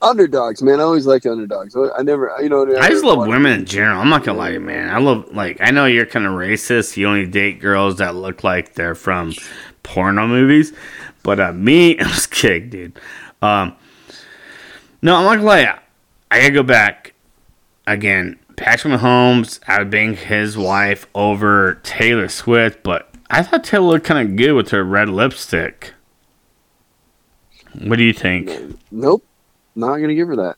[SPEAKER 2] underdogs, man. I always like underdogs. I never, you know,
[SPEAKER 1] I just love women in general. I'm not gonna lie to you, man. I love like I know you're kind of racist. You only date girls that look like they're from porno movies, but uh, me, I'm just kidding, dude. Um, no, I'm not gonna lie. I gotta go back again. Patrick Mahomes, I would bang his wife over Taylor Swift, but I thought Taylor looked kind of good with her red lipstick. What do you think?
[SPEAKER 2] Nope, not gonna give her that.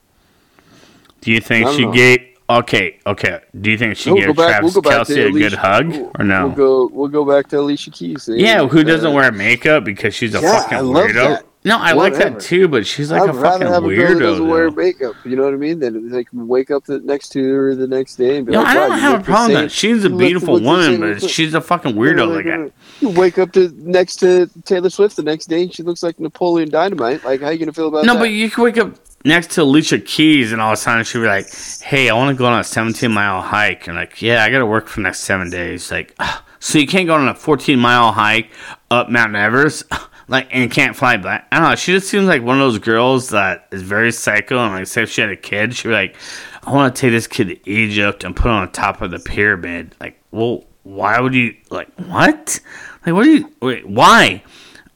[SPEAKER 1] Do you think she know. gave? Okay, okay. Do you think she no, gave we'll Travis we'll Kelce a good hug or no?
[SPEAKER 2] We'll go. We'll go back to Alicia Keys.
[SPEAKER 1] Yeah, who doesn't uh, wear makeup because she's a yeah, fucking weirdo? No, I Whatever. like that too, but she's like I'd a fucking have weirdo. A girl that doesn't though. wear
[SPEAKER 2] makeup. You know what I mean? Then they can wake up the next to her the next day and be
[SPEAKER 1] no,
[SPEAKER 2] like,
[SPEAKER 1] I don't have a problem with that. She's a beautiful woman, but she's a fucking weirdo. like that.
[SPEAKER 2] You wake up to next to Taylor Swift the next day, and she looks like Napoleon Dynamite. Like, how you gonna feel about
[SPEAKER 1] no,
[SPEAKER 2] that?
[SPEAKER 1] No, but you can wake up next to Alicia Keys, and all of a sudden she'd be like, "Hey, I want to go on a 17 mile hike." And like, "Yeah, I got to work for the next seven days." Like, so you can't go on a 14 mile hike up Mount Everest. like and can't fly back. I don't know. She just seems like one of those girls that is very psycho. And like, say if she had a kid, she'd be like, "I want to take this kid to Egypt and put him on top of the pyramid." Like, well, why would you like what? Like, what do you wait? Why?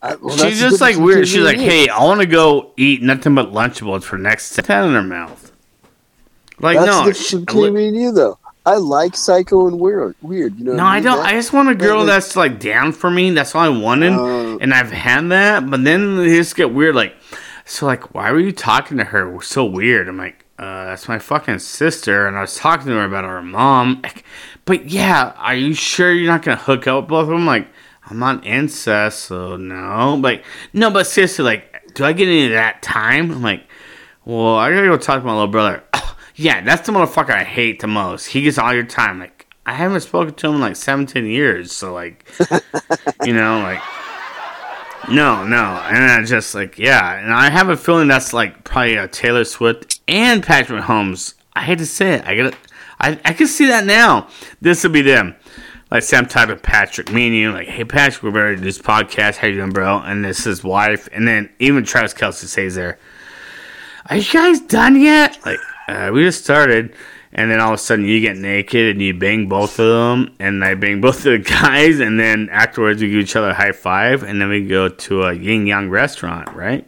[SPEAKER 1] Uh, well, She's just like weird. She's like, "Hey, I want to go eat nothing but Lunchables for next ten in her mouth."
[SPEAKER 2] Like, that's no, between me and you though. I like psycho and weird. Weird, you know.
[SPEAKER 1] No, I, mean? don't. That, I just want a girl like, that's like down for me. That's all I wanted, uh, and I've had that. But then they just get weird. Like, so like, why were you talking to her so weird? I'm like, uh, that's my fucking sister, and I was talking to her about her mom. Like, but yeah, are you sure you're not gonna hook up with both of them? Like, I'm not incest, so no. Like, no, but seriously, like, do I get any of that time? I'm like, well, I gotta go talk to my little brother. Yeah, that's the motherfucker I hate the most. He gets all your time. Like I haven't spoken to him in like 17 years, so like, you know, like, no, no, and I just like, yeah, and I have a feeling that's like probably a Taylor Swift and Patrick Mahomes. I hate to say it, I it. I I can see that now. This will be them. Like some type of Patrick, me and you, like, hey Patrick, we're ready to do this podcast. How you doing, bro? And this is wife, and then even Travis Kelce says there, "Are you guys done yet?" Like, uh, we just started, and then all of a sudden you get naked and you bang both of them, and I bang both of the guys, and then afterwards we give each other a high five, and then we go to a yin yang restaurant, right?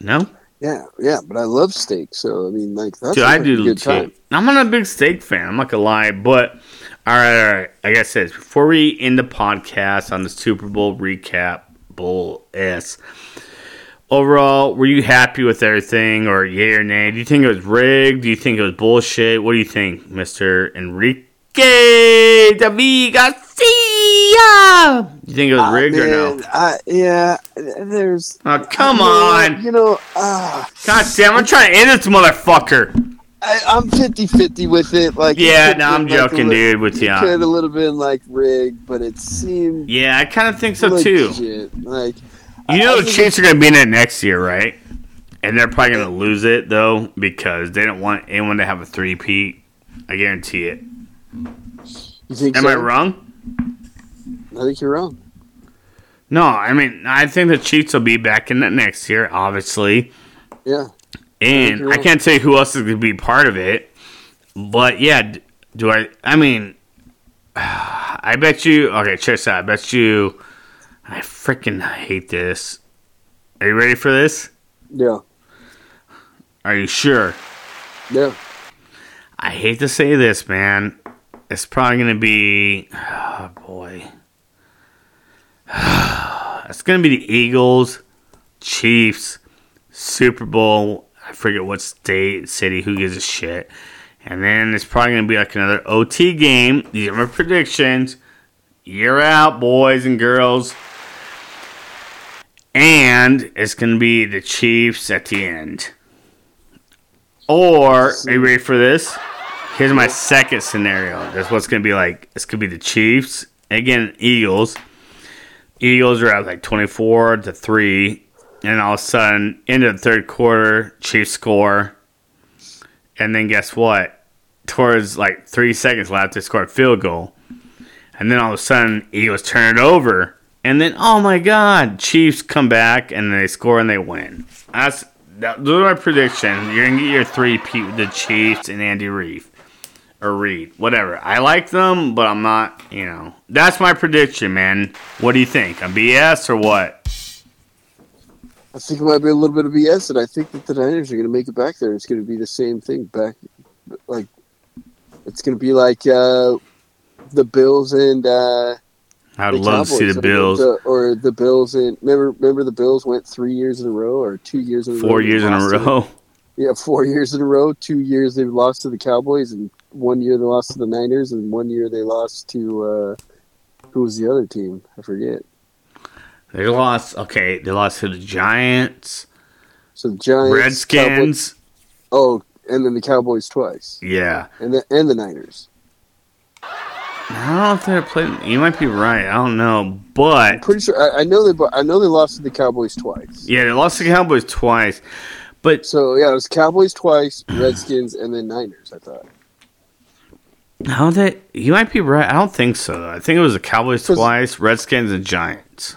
[SPEAKER 1] No.
[SPEAKER 2] Yeah, yeah, but I love steak, so I mean, like that's Dude, I do good time.
[SPEAKER 1] I'm not a big steak fan. I'm not gonna lie, but all right, all right. Like I said, before we end the podcast on the Super Bowl recap, Bull S overall, were you happy with everything, or yay or nay? Do you think it was rigged? Do you think it was bullshit? What do you think, Mister Enrique David Garcia? You think it was ah, rigged uh, man, or no?
[SPEAKER 2] Uh, yeah, there's.
[SPEAKER 1] Oh come on!
[SPEAKER 2] You know, uh,
[SPEAKER 1] God damn! I'm trying to end this motherfucker.
[SPEAKER 2] I, am 50 50 with it. Like,
[SPEAKER 1] yeah, no, I'm like joking, little, dude. With you,
[SPEAKER 2] could a little bit like rigged, but it seemed.
[SPEAKER 1] Yeah, I kind of think so legit.
[SPEAKER 2] too. Like,
[SPEAKER 1] you know the Chiefs are going to be in it next year, right? And they're probably going to lose it though because they don't want anyone to have a three peat. I guarantee it.
[SPEAKER 2] You think?
[SPEAKER 1] Am
[SPEAKER 2] so?
[SPEAKER 1] I wrong?
[SPEAKER 2] I think you're wrong.
[SPEAKER 1] No, I mean I think the Chiefs will be back in it next year, obviously.
[SPEAKER 2] Yeah.
[SPEAKER 1] And I, can't tell you who else is going to be part of it, but yeah, do I? I mean, I bet you. Okay, check this out. I bet you I freaking hate this. Are you ready for this?
[SPEAKER 2] Yeah.
[SPEAKER 1] Are you sure?
[SPEAKER 2] Yeah.
[SPEAKER 1] I hate to say this, man. It's probably going to be. Oh, boy. it's going to be the Eagles, Chiefs, Super Bowl. I forget what state, city, who gives a shit. And then it's probably going to be like another OT game. These are my predictions. You're out, boys and girls and it's going to be the Chiefs at the end. Or, are you ready for this? Here's my second scenario. That's what's going to be like. It's going to be the Chiefs. Again, Eagles. Eagles are at like 24 to 3. And all of a sudden, into the third quarter, Chiefs score. And then guess what? Towards like three seconds left, they score a field goal. And then all of a sudden, Eagles turn it over and then, oh my God, Chiefs come back and they score and they win. That's that, those are my predictions. You're gonna get your three the Chiefs and Andy Reid or Reid, whatever. I like them, but I'm not. You know, that's my prediction, man. What do you think? A BS or what?
[SPEAKER 2] I think it might be a little bit of BS, and I think that the Niners are going to make it back there. It's going to be the same thing back, like it's going to be like uh, the Bills and uh,
[SPEAKER 1] I'd love to see the
[SPEAKER 2] I mean,
[SPEAKER 1] Bills
[SPEAKER 2] the- or the Bills and remember remember the Bills went three years in a row or two years in a row.
[SPEAKER 1] four years in a
[SPEAKER 2] to-
[SPEAKER 1] row.
[SPEAKER 2] yeah, four years in a row. Two years they lost to the Cowboys, and one year they lost to the Niners, and one year they lost to uh, who was the other team? I forget.
[SPEAKER 1] They lost. Okay, they lost to the Giants,
[SPEAKER 2] So the Giants, Cowboys,
[SPEAKER 1] Redskins.
[SPEAKER 2] oh, and then the Cowboys twice,
[SPEAKER 1] Yeah,
[SPEAKER 2] and the and the Niners.
[SPEAKER 1] I don't know if they're playing. You might be right. I don't know,
[SPEAKER 2] I'm
[SPEAKER 1] but
[SPEAKER 2] pretty sure I, I know they I know they lost to the Cowboys twice.
[SPEAKER 1] yeah, they lost to the Cowboys twice. But
[SPEAKER 2] So yeah, it was Cowboys twice, Redskins, and then Niners. I thought.
[SPEAKER 1] how they? You might be right. I don't think so. though. I think it was the Cowboys twice, Redskins, and Giants.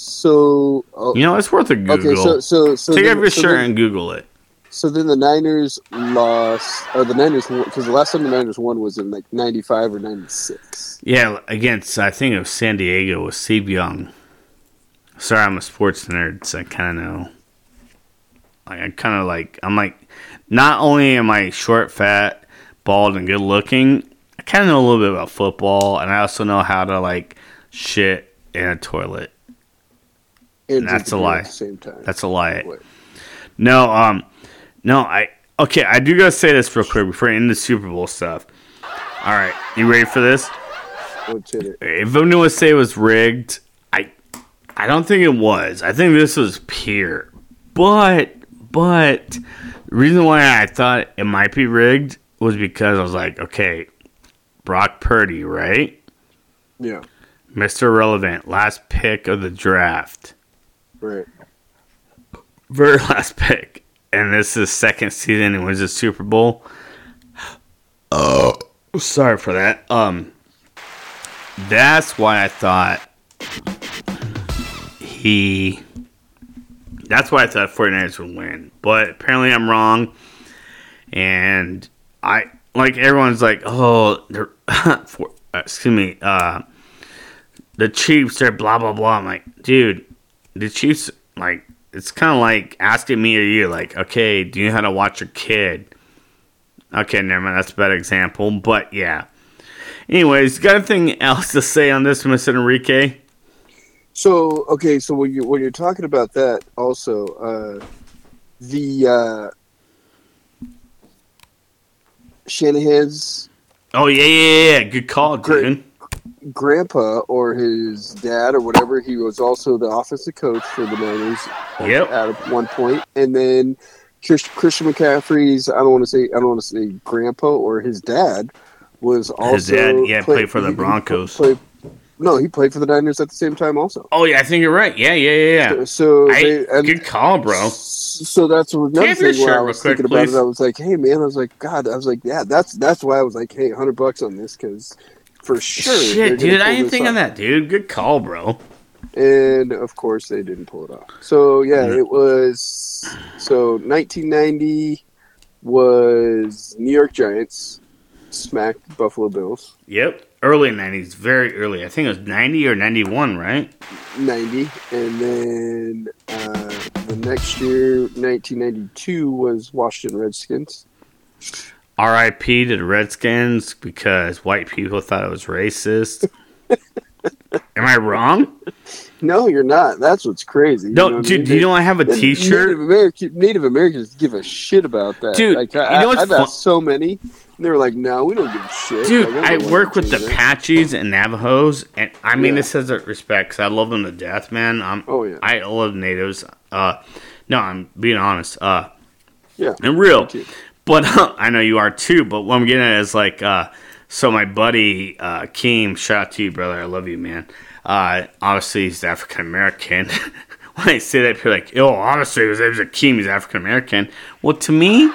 [SPEAKER 2] So oh,
[SPEAKER 1] You know, it's worth a Google.
[SPEAKER 2] okay, so so so
[SPEAKER 1] Take
[SPEAKER 2] then,
[SPEAKER 1] off your
[SPEAKER 2] so
[SPEAKER 1] shirt
[SPEAKER 2] then-
[SPEAKER 1] and Google it.
[SPEAKER 2] So then the Niners lost, or the Niners, because the last time the Niners won was in like '95 or '96.
[SPEAKER 1] Yeah, against I think it was San Diego with Steve Young. Sorry, I'm a sports nerd, so I kind of know. Like I kind of like I'm like, not only am I short, fat, bald, and good looking, I kind of know a little bit about football, and I also know how to like shit in a toilet.
[SPEAKER 2] And
[SPEAKER 1] That's a lie.
[SPEAKER 2] At the same time.
[SPEAKER 1] That's a lie.
[SPEAKER 2] Wait.
[SPEAKER 1] No, um, no, I okay. I do gotta say this real quick before I end the Super Bowl stuff. All right, you ready for this?
[SPEAKER 2] In it?
[SPEAKER 1] If anyone would say it was rigged, I I don't think it was. I think this was pure. But but the reason why I thought it might be rigged was because I was like, okay, Brock Purdy, right?
[SPEAKER 2] Yeah,
[SPEAKER 1] Mr. Relevant, last pick of the draft.
[SPEAKER 2] Right.
[SPEAKER 1] Very last pick. And this is second season and wins the Super Bowl. Oh sorry for that. Um that's why I thought he that's why I thought 49ers would win. But apparently I'm wrong. And I like everyone's like, oh they're for, excuse me, uh the Chiefs they're blah blah blah. I'm like, dude, the Chiefs like it's kind of like asking me or you like, okay, do you know how to watch your kid? Okay, never mind. That's a bad example, but yeah. Anyways, got anything else to say on this, Mr. Enrique?
[SPEAKER 2] So okay, so when you when you're talking about that, also uh, the uh, Shanahan's
[SPEAKER 1] Oh yeah, yeah, yeah. Good call,
[SPEAKER 2] Great. Grandpa or his dad or whatever, he was also the offensive coach for the Niners
[SPEAKER 1] Yep.
[SPEAKER 2] at one point, and then Chris- Christian McCaffrey's I don't want to say I don't want to say grandpa or his dad was also
[SPEAKER 1] His dad, yeah, played for the
[SPEAKER 2] he- he
[SPEAKER 1] Broncos.
[SPEAKER 2] played- no, he played for the Niners at the same time also.
[SPEAKER 1] Oh yeah, I think you're right. Yeah, yeah, yeah, yeah.
[SPEAKER 2] So
[SPEAKER 1] I,
[SPEAKER 2] they, and
[SPEAKER 1] good call, bro.
[SPEAKER 2] So that's another thing where I was
[SPEAKER 1] quick,
[SPEAKER 2] thinking about it. I was like, "Hey, man!" I was like, "God!" I was like, "Yeah." That's that's why I was like, "Hey, hundred bucks on this because for sure."
[SPEAKER 1] Shit, dude, I didn't think of that, dude. Good call, bro.
[SPEAKER 2] And of course, they didn't pull it off. So yeah, it was so 1990 was New York Giants smacked Buffalo Bills.
[SPEAKER 1] Yep. Early '90s, very early. I think it was '90 or '91, right?
[SPEAKER 2] 90 and then uh, the next year 1992 was Washington Redskins
[SPEAKER 1] R.I.P. to the Redskins because white people thought it was racist. Am I wrong?
[SPEAKER 2] no you're not that's what's crazy You know
[SPEAKER 1] No,
[SPEAKER 2] what I
[SPEAKER 1] dude.
[SPEAKER 2] mean?
[SPEAKER 1] Do you know I have a
[SPEAKER 2] Native
[SPEAKER 1] T-shirt?
[SPEAKER 2] American, Native Americans give a shit about that.
[SPEAKER 1] Dude,
[SPEAKER 2] like,
[SPEAKER 1] you
[SPEAKER 2] I,
[SPEAKER 1] know what's
[SPEAKER 2] I've
[SPEAKER 1] fun-
[SPEAKER 2] asked so many, and they were like, "No, we don't give a shit."
[SPEAKER 1] Dude,
[SPEAKER 2] Like,
[SPEAKER 1] I
[SPEAKER 2] don't
[SPEAKER 1] work with the. Apaches and Navajos, and I mean
[SPEAKER 2] Yeah.
[SPEAKER 1] this as a respect because I love them to death, man. I'm,
[SPEAKER 2] Oh yeah,
[SPEAKER 1] I love natives. Uh, no, I'm being honest. Uh,
[SPEAKER 2] Yeah.
[SPEAKER 1] and real. But I know you are too. But what I'm getting at is like, uh, so my buddy uh, Keem, shout out to you, brother. I love you, man. Uh, obviously, he's African American. when I say that, people are like, "Oh, obviously, his name's Keem. He's African American." Well, to me,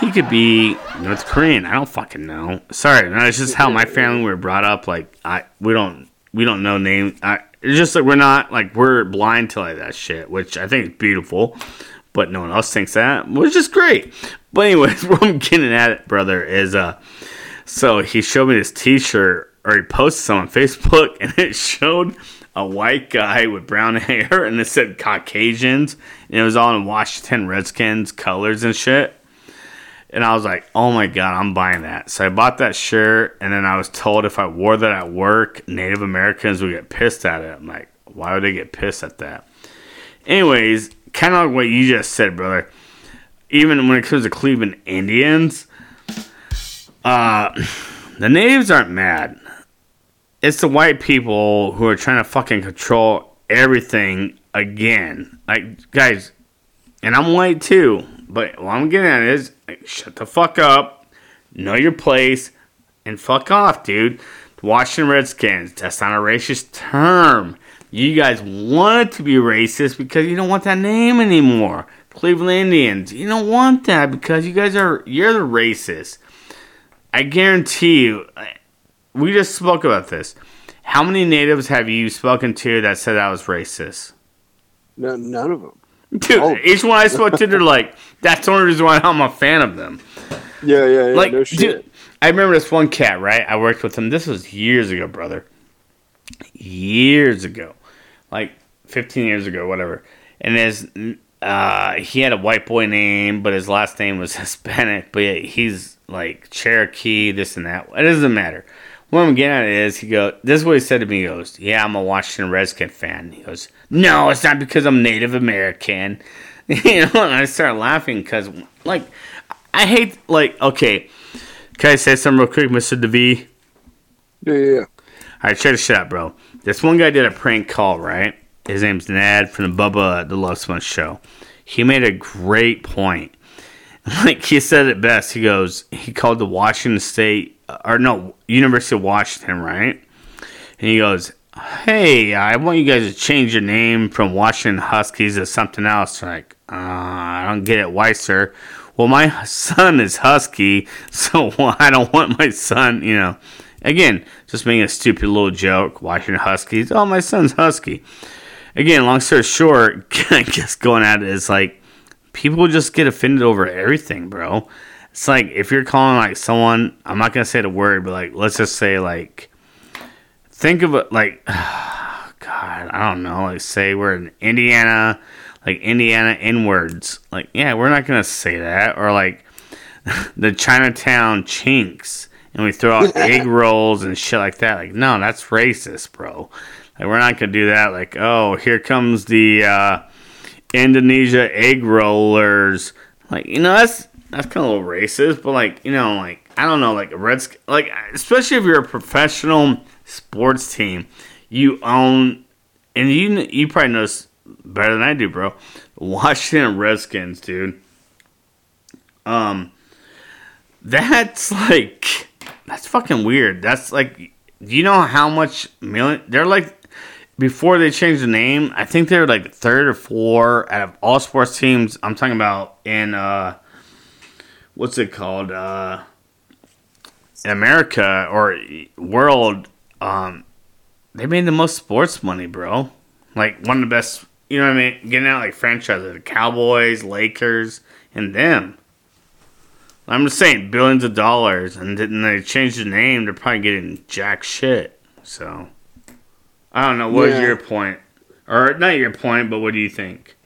[SPEAKER 1] he could be North Korean. I don't fucking know. Sorry, no, it's just how my family were brought up. Like, I we don't we don't know name. I, it's just like we're not like we're blind to like that shit, which I think is beautiful. But no one else thinks that, which is great. But anyways, what I'm getting at it, brother, is uh, so he showed me this T-shirt, or he posted some on Facebook, and it showed a white guy with brown hair, and it said Caucasians, and it was all in Washington Redskins colors and shit. And I was like, oh my God, I'm buying that. So I bought that shirt, and then I was told if I wore that at work, Native Americans would get pissed at it. I'm like, why would they get pissed at that? Anyways, kind of like what you just said, brother. Even when it comes to Cleveland Indians, uh, the natives aren't mad. It's the white people who are trying to fucking control everything again. Like, guys, and I'm white too, but what I'm getting at is like, shut the fuck up, know your place, and fuck off, dude. Washington Redskins, that's not a racist term. You guys want to be racist because you don't want that name anymore. Cleveland Indians, you don't want that because you guys are, you're the racist. I guarantee you, we just spoke about this. How many natives have you spoken to that said I was racist?
[SPEAKER 2] No, none of them.
[SPEAKER 1] Dude,
[SPEAKER 2] Oh.
[SPEAKER 1] each one I spoke to, they're like, that's the only reason why I'm a fan of them.
[SPEAKER 2] Yeah, yeah, yeah.
[SPEAKER 1] Like,
[SPEAKER 2] no
[SPEAKER 1] dude, I remember this one cat, right? I worked with him. This was years ago, brother. Years ago. Like 15 years ago, whatever. And his, uh, he had a white boy name, but his last name was Hispanic. But he's like Cherokee, this and that. It doesn't matter. What I'm getting at is, he goes, this is what he said to me. He goes, Yeah, I'm a Washington Redskin fan. He goes, No, it's not because I'm Native American. You know, and I started laughing because, like, I hate, like, okay, can I say something real quick, Mr. DeVee?
[SPEAKER 2] yeah, yeah, yeah.
[SPEAKER 1] Right, this shit out, bro. This one guy did a prank call, right? His name's Ned from the Bubba the Love Sponge show. He made a great point. Like he said it best. He goes, he called the Washington State, or no, University of Washington, right? And he goes, "Hey, I want you guys to change your name from Washington Huskies to something else." Like, uh, I don't get it. Why, sir? Well, my son is Husky, so I don't want my son, you know. Again, just making a stupid little joke. Washington Huskies. Oh, my son's Husky. Again, long story short, I guess going at it is like people just get offended over everything, bro. It's like if you're calling like someone, I'm not gonna say the word, but like let's just say like think of it like God, I don't know, like say we're in Indiana, like Indiana inwards. Like, yeah, we're not gonna say that. Or like the Chinatown chinks and we throw out egg rolls and shit like that. Like, no, that's racist, bro. Like we're not gonna do that. Like, oh, here comes the uh Indonesia egg rollers. Like, you know, that's that's kind of a little racist, but like, you know, like I don't know, like a Reds, like especially if you're a professional sports team, you own, and you you probably know this better than I do, bro. Washington Redskins, dude. Um, that's like that's fucking weird. That's like, do you know how much million? They're like before they changed the name, I think they were like third or four out of all sports teams. I'm talking about in uh, what's it called? Uh, in America or world. Um, they made the most sports money, bro. Like one of the best. You know what I mean? Getting out like franchises, the Cowboys, Lakers, and them. I'm just saying billions of dollars, and then they changed the name. They're probably getting jack shit. So. I don't know. What is
[SPEAKER 2] Yeah.
[SPEAKER 1] your point? Or not your point, but what do you think?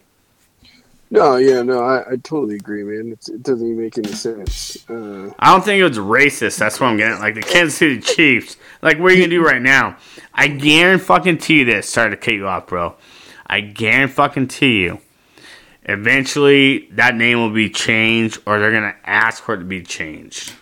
[SPEAKER 2] No, yeah, no, I, I totally agree, man. It's, it doesn't even make any sense. Uh,
[SPEAKER 1] I don't think it was racist. That's what I'm getting. Like the Kansas City Chiefs. Like what are you gonna do right now? I guarantee fucking to you this. Sorry to cut you off, bro. I guarantee fucking to you. Eventually, that name will be changed, or they're gonna ask for it to be changed.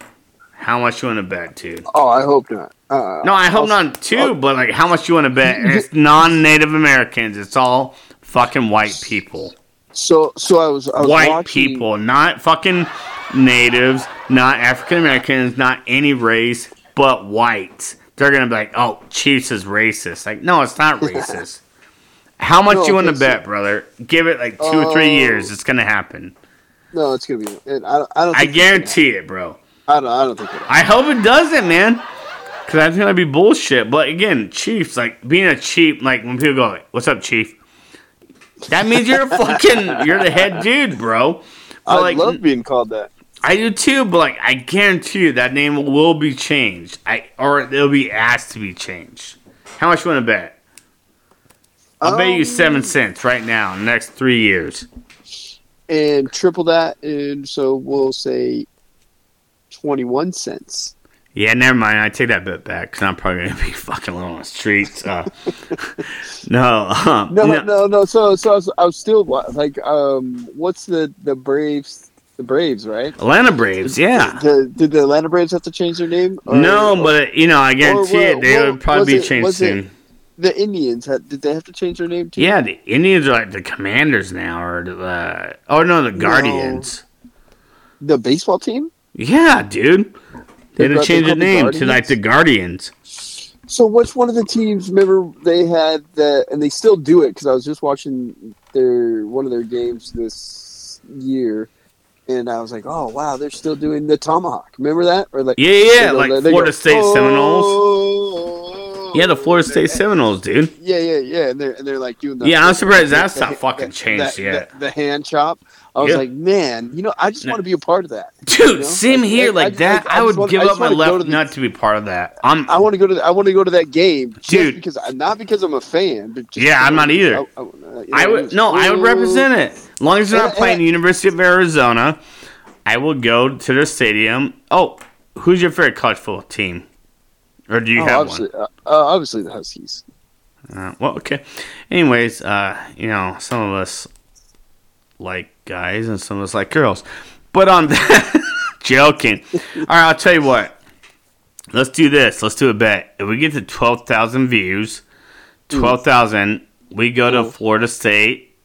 [SPEAKER 1] How much you want to bet, dude?
[SPEAKER 2] oh, I hope not. Uh,
[SPEAKER 1] No, I hope
[SPEAKER 2] I'll-
[SPEAKER 1] not too. But like, how much you want to bet? It's non-Native Americans. It's all fucking white people.
[SPEAKER 2] So, so I was, I was
[SPEAKER 1] white
[SPEAKER 2] watching,
[SPEAKER 1] people, not fucking natives, not African Americans, not any race, but whites. They're gonna be like, "Oh, Chiefs is racist." Like, no, it's not racist. How much
[SPEAKER 2] No,
[SPEAKER 1] you want to
[SPEAKER 2] okay, so-
[SPEAKER 1] bet, brother? Give it like two or three
[SPEAKER 2] uh,
[SPEAKER 1] years. It's gonna happen.
[SPEAKER 2] No, it's gonna be. It, I, don't- I don't.
[SPEAKER 1] I guarantee it, bro.
[SPEAKER 2] I don't. I don't think.
[SPEAKER 1] I hope it doesn't, man. Cause I think that'd be bullshit. But again, Chiefs, like being a chief, like when people go, like, "What's up, Chief?" That means you're a fucking you're the head dude, bro. But
[SPEAKER 2] I
[SPEAKER 1] like,
[SPEAKER 2] love being called that.
[SPEAKER 1] I do too, but like I guarantee you that name will be changed. I or it'll be asked to be changed. How much you want to bet? I'll bet you
[SPEAKER 2] Um,
[SPEAKER 1] seven cents right now next three years.
[SPEAKER 2] and triple that, and so we'll say twenty-one cents.
[SPEAKER 1] Yeah, never mind. I take that bet back because I'm probably gonna be fucking alone on the streets. Uh, no, um,
[SPEAKER 2] No,
[SPEAKER 1] know-
[SPEAKER 2] no, no. So, so I was, I was still like, um, what's the the Braves? The Braves, right?
[SPEAKER 1] Atlanta Braves. Yeah.
[SPEAKER 2] Did, did the Atlanta Braves have to change their name? Or-
[SPEAKER 1] no,
[SPEAKER 2] or
[SPEAKER 1] but you know, I guarantee it. They
[SPEAKER 2] what-
[SPEAKER 1] would probably be
[SPEAKER 2] it-
[SPEAKER 1] changed
[SPEAKER 2] was it-
[SPEAKER 1] soon.
[SPEAKER 2] The Indians had, did they have to change their name too?
[SPEAKER 1] Yeah, the Indians are like the Commanders now, or the uh, oh no, the Guardians.
[SPEAKER 2] The baseball team.
[SPEAKER 1] Yeah, dude. They had to change the
[SPEAKER 2] called the
[SPEAKER 1] name to like the Guardians.
[SPEAKER 2] So which one of the teams? Remember they had that, and they still do it because I was just watching their one of their games this year, and I was like, oh wow, they're still doing the tomahawk. Remember that? Or like
[SPEAKER 1] Yeah, yeah, like
[SPEAKER 2] they go,
[SPEAKER 1] Florida State Seminoles.
[SPEAKER 2] "Oh."
[SPEAKER 1] Yeah, the Florida State Seminoles, dude.
[SPEAKER 2] Yeah, yeah, yeah, and they're and they're like doing the
[SPEAKER 1] Yeah, I'm surprised
[SPEAKER 2] the-
[SPEAKER 1] that's
[SPEAKER 2] the-
[SPEAKER 1] not fucking changed
[SPEAKER 2] the-
[SPEAKER 1] yet.
[SPEAKER 2] The, hand chop. I was
[SPEAKER 1] Yeah.
[SPEAKER 2] like, man, you know, I just
[SPEAKER 1] No.
[SPEAKER 2] want to be a part of that.
[SPEAKER 1] Dude,
[SPEAKER 2] You know?
[SPEAKER 1] same
[SPEAKER 2] Like,
[SPEAKER 1] here, like
[SPEAKER 2] I-
[SPEAKER 1] that.
[SPEAKER 2] I
[SPEAKER 1] I, would
[SPEAKER 2] wanna-
[SPEAKER 1] give up my left
[SPEAKER 2] to
[SPEAKER 1] nut to be part of that. I'm
[SPEAKER 2] I want to go to. The, I want to go to that game, just
[SPEAKER 1] Dude.
[SPEAKER 2] because not because I'm a fan, but
[SPEAKER 1] Yeah, I'm not either.
[SPEAKER 2] I, uh, you know,
[SPEAKER 1] would no, I would represent it. As long as they're not
[SPEAKER 2] And-
[SPEAKER 1] playing
[SPEAKER 2] and-
[SPEAKER 1] the University of Arizona, I will go to their stadium. Oh, who's your favorite college football team? Or do you
[SPEAKER 2] Oh,
[SPEAKER 1] have
[SPEAKER 2] obviously, uh, uh, obviously the Huskies.
[SPEAKER 1] one? Uh, well, okay. Anyways, uh, you know, some of us like guys and some of us like girls. But on that, joking. All right, I'll tell you what. Let's do this. Let's do a bet. If we get to 12,000 views, 12,000, we go to
[SPEAKER 2] Mm.
[SPEAKER 1] Florida State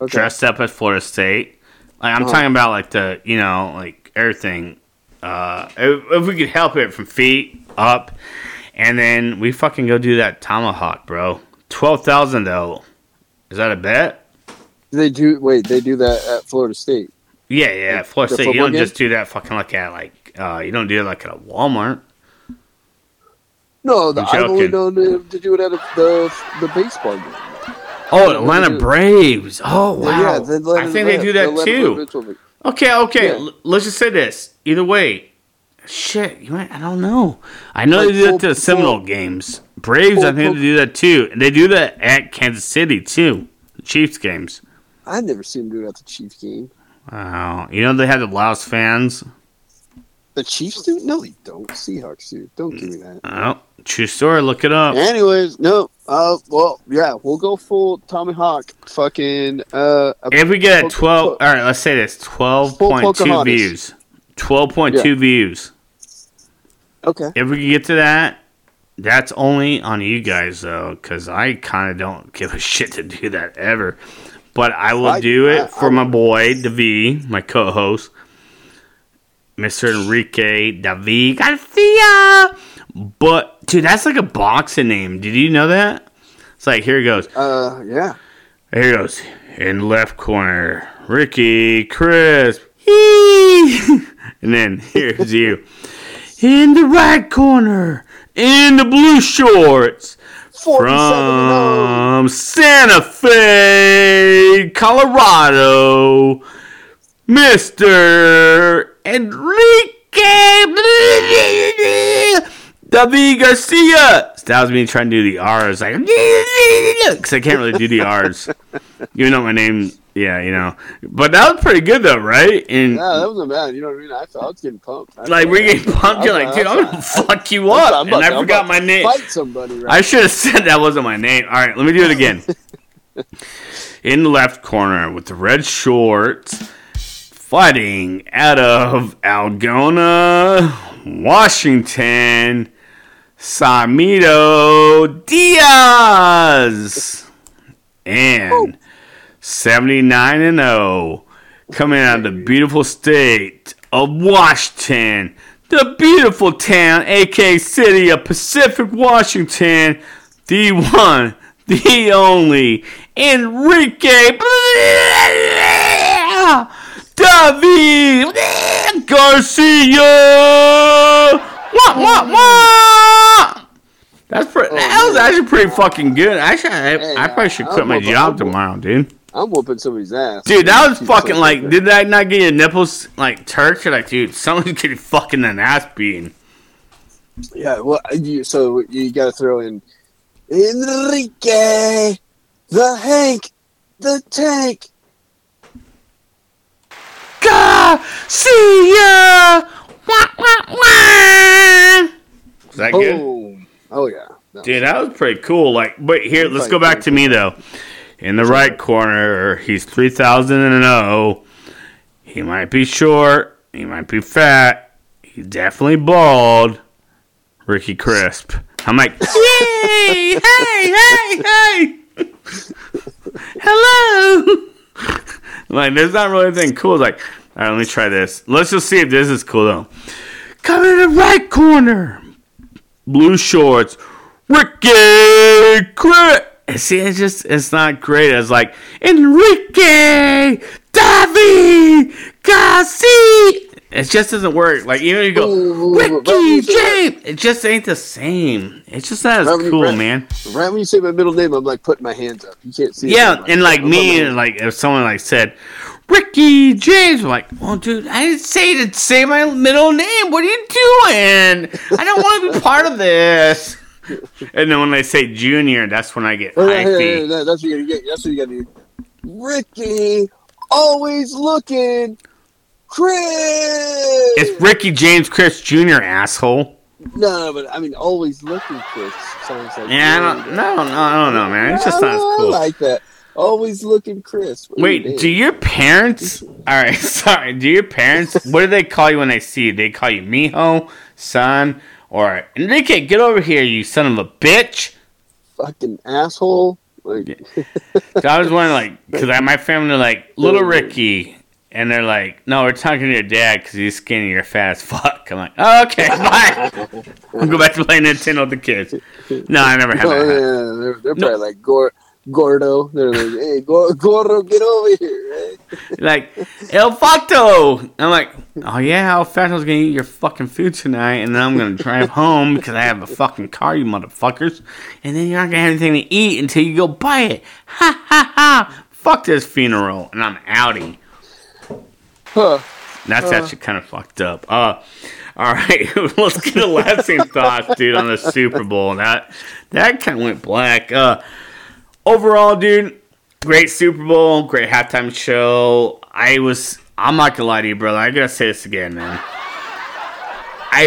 [SPEAKER 2] Okay.
[SPEAKER 1] dressed up as Florida State. Like I'm
[SPEAKER 2] Uh-huh.
[SPEAKER 1] talking about like the you know like everything. Uh, if, if we could help it from feet up, and then we fucking go do that tomahawk, bro. Twelve thousand though. Is that a bet?
[SPEAKER 2] They do. Wait, they do that at Florida State.
[SPEAKER 1] Yeah, yeah.
[SPEAKER 2] Like
[SPEAKER 1] Florida State. You don't
[SPEAKER 2] game?
[SPEAKER 1] just do that fucking like at like uh, you don't do it like at a Walmart.
[SPEAKER 2] No, the, I've only known to do it at a, the the baseball game.
[SPEAKER 1] Oh, Atlanta. Braves. Oh wow.
[SPEAKER 2] Yeah,
[SPEAKER 1] I think they do that too. Okay, okay.
[SPEAKER 2] Yeah.
[SPEAKER 1] Let's just say this. Either way, shit. You might. I don't know. I know
[SPEAKER 2] Like
[SPEAKER 1] they do that to the Seminole games. Braves, I think they do that too. And they do that at Kansas City too. The Chiefs games.
[SPEAKER 2] I've never seen them do it at the Chiefs game.
[SPEAKER 1] Wow. You know they have the loudest fans.
[SPEAKER 2] The Chiefs do? No, they don't. Seahawks do. Don't give me that.
[SPEAKER 1] Oh, true story. Look it up.
[SPEAKER 2] Anyways, no. Uh, well, yeah, we'll go full tomahawk. Fucking uh,
[SPEAKER 1] If we get a twelve,
[SPEAKER 2] full-
[SPEAKER 1] all right. Let's say this: twelve point two views. Twelve point two views.
[SPEAKER 2] Okay.
[SPEAKER 1] If we can get to that, that's only on you guys though, because I kind of don't give a shit to do that ever. But I will
[SPEAKER 2] I-
[SPEAKER 1] do it
[SPEAKER 2] I-
[SPEAKER 1] for
[SPEAKER 2] I-
[SPEAKER 1] my boy David, my co-host, Mr. Enrique David Garcia. But dude, that's like a boxing name. Did you know that? It's like here it goes.
[SPEAKER 2] Uh, yeah.
[SPEAKER 1] Here it goes. In left corner, Ricky Crisp. And then here's you. In the right corner, in the blue shorts, from Santa Fe, Colorado, Mr. Enrique David Garcia. That was me trying to do the R's, like, because I can't really do the R's. Even though my name, yeah, you know. But that was pretty good, though, right? And
[SPEAKER 2] Yeah, that wasn't bad. You know what I mean? I, felt, I was getting pumped. I
[SPEAKER 1] like, we're getting pumped. You're like, dude, I'm gonna fuck you up.
[SPEAKER 2] I'm
[SPEAKER 1] And
[SPEAKER 2] about
[SPEAKER 1] I forgot my name.
[SPEAKER 2] Fight somebody, right?
[SPEAKER 1] I should have said that wasn't my name. All right, let me do it again. In the left corner with the red shorts, fighting out of Algona, Washington, Samito Diaz. And 79 and 0 coming out of the beautiful state of Washington, the beautiful town, aka city of Pacific Washington, the one, the only, Enrique David Garcia. Wah, wah, wah. That's pretty.
[SPEAKER 2] Oh,
[SPEAKER 1] that was
[SPEAKER 2] man.
[SPEAKER 1] actually pretty fucking good. Actually, I,
[SPEAKER 2] Hey,
[SPEAKER 1] I probably should
[SPEAKER 2] I
[SPEAKER 1] quit
[SPEAKER 2] don't
[SPEAKER 1] my
[SPEAKER 2] know,
[SPEAKER 1] job
[SPEAKER 2] I'm-
[SPEAKER 1] tomorrow, dude.
[SPEAKER 2] I'm whooping somebody's ass.
[SPEAKER 1] Dude, that was fucking like,
[SPEAKER 2] that.
[SPEAKER 1] did that not get your nipples like turked? You're like, dude, someone's getting fucking an ass beating.
[SPEAKER 2] Yeah, well, you, so you got to throw in Enrique, the Hank, the Tank.
[SPEAKER 1] Garcia! Wah, wah, wah! Is that good?
[SPEAKER 2] Oh yeah. No.
[SPEAKER 1] Dude, that was pretty cool. Like, but here, let's go back to me though. In the right corner, he's three thousand and zero. He might be short. He might be fat. He's definitely bald. Ricky Crisp. I'm like, yay! Hey, hey, hey! Hello. like, there's not really anything cool. It's like, all right, let me try this. Let's just see if this is cool though. Come in the right corner. Blue shorts. Ricky Crit. See, it's just, it's not great. It's like, Enrique David Garcia. It just doesn't work. Like, you know, you go,
[SPEAKER 2] Ooh,
[SPEAKER 1] Ricky
[SPEAKER 2] you say that-
[SPEAKER 1] James. It just ain't the same. It's just not as
[SPEAKER 2] Right
[SPEAKER 1] cool,
[SPEAKER 2] right-
[SPEAKER 1] man.
[SPEAKER 2] Right when you say my middle name, I'm like putting my hands up. You can't see. it.
[SPEAKER 1] Yeah,
[SPEAKER 2] I'm
[SPEAKER 1] and like me,
[SPEAKER 2] my-
[SPEAKER 1] like if someone like said, Ricky James, I'm like, well, dude, I didn't say to say my middle name. What are you doing? I don't want to be part of this. And then when they say Junior, that's when I get
[SPEAKER 2] oh, yeah, yeah, yeah, that's what you get. That's what you gotta do. Ricky, always looking. Chris.
[SPEAKER 1] It's Ricky James Chris Jr. asshole.
[SPEAKER 2] no, no, but I mean, always looking. Chris sounds like.
[SPEAKER 1] Yeah, I don't, no, no, I don't know, man. It's just not as
[SPEAKER 2] I
[SPEAKER 1] cool.
[SPEAKER 2] like that. Always looking, crisp. What do you
[SPEAKER 1] Wait, do your parents? All right, sorry. Do your parents? What do they call you when they see you? They call you Mijo, son, or Enrique. Get over here, you son of a bitch.
[SPEAKER 2] fucking asshole? Like,
[SPEAKER 1] So I was wondering, like, because my family are like little Ricky, and they're like, no, we're talking to your dad because he's skinny, you're fat as fuck. I'm like, oh, okay, bye. I'll go back to playing Nintendo with the kids. No, I never have
[SPEAKER 2] oh,
[SPEAKER 1] that.
[SPEAKER 2] yeah, they're, they're
[SPEAKER 1] No.
[SPEAKER 2] probably like Gor- Gordo. They're like, hey, Gor- Gordo, get over here.
[SPEAKER 1] Like, El Facto. I'm like, oh yeah, El Facto's gonna eat your fucking food tonight, and then I'm gonna drive home because I have a fucking car, you motherfuckers. And then you're not gonna have anything to eat until you go buy it. Ha ha ha. Fuck this funeral, and I'm outie.
[SPEAKER 2] Huh.
[SPEAKER 1] That's
[SPEAKER 2] Uh.
[SPEAKER 1] actually kind of fucked up. Uh, all right, let's get a lasting thoughts, dude, on the Super Bowl. That that kind of went black. Uh, overall, dude, great Super Bowl, great halftime show. I was, I'm not gonna lie to you, brother. I gotta say this again, man. I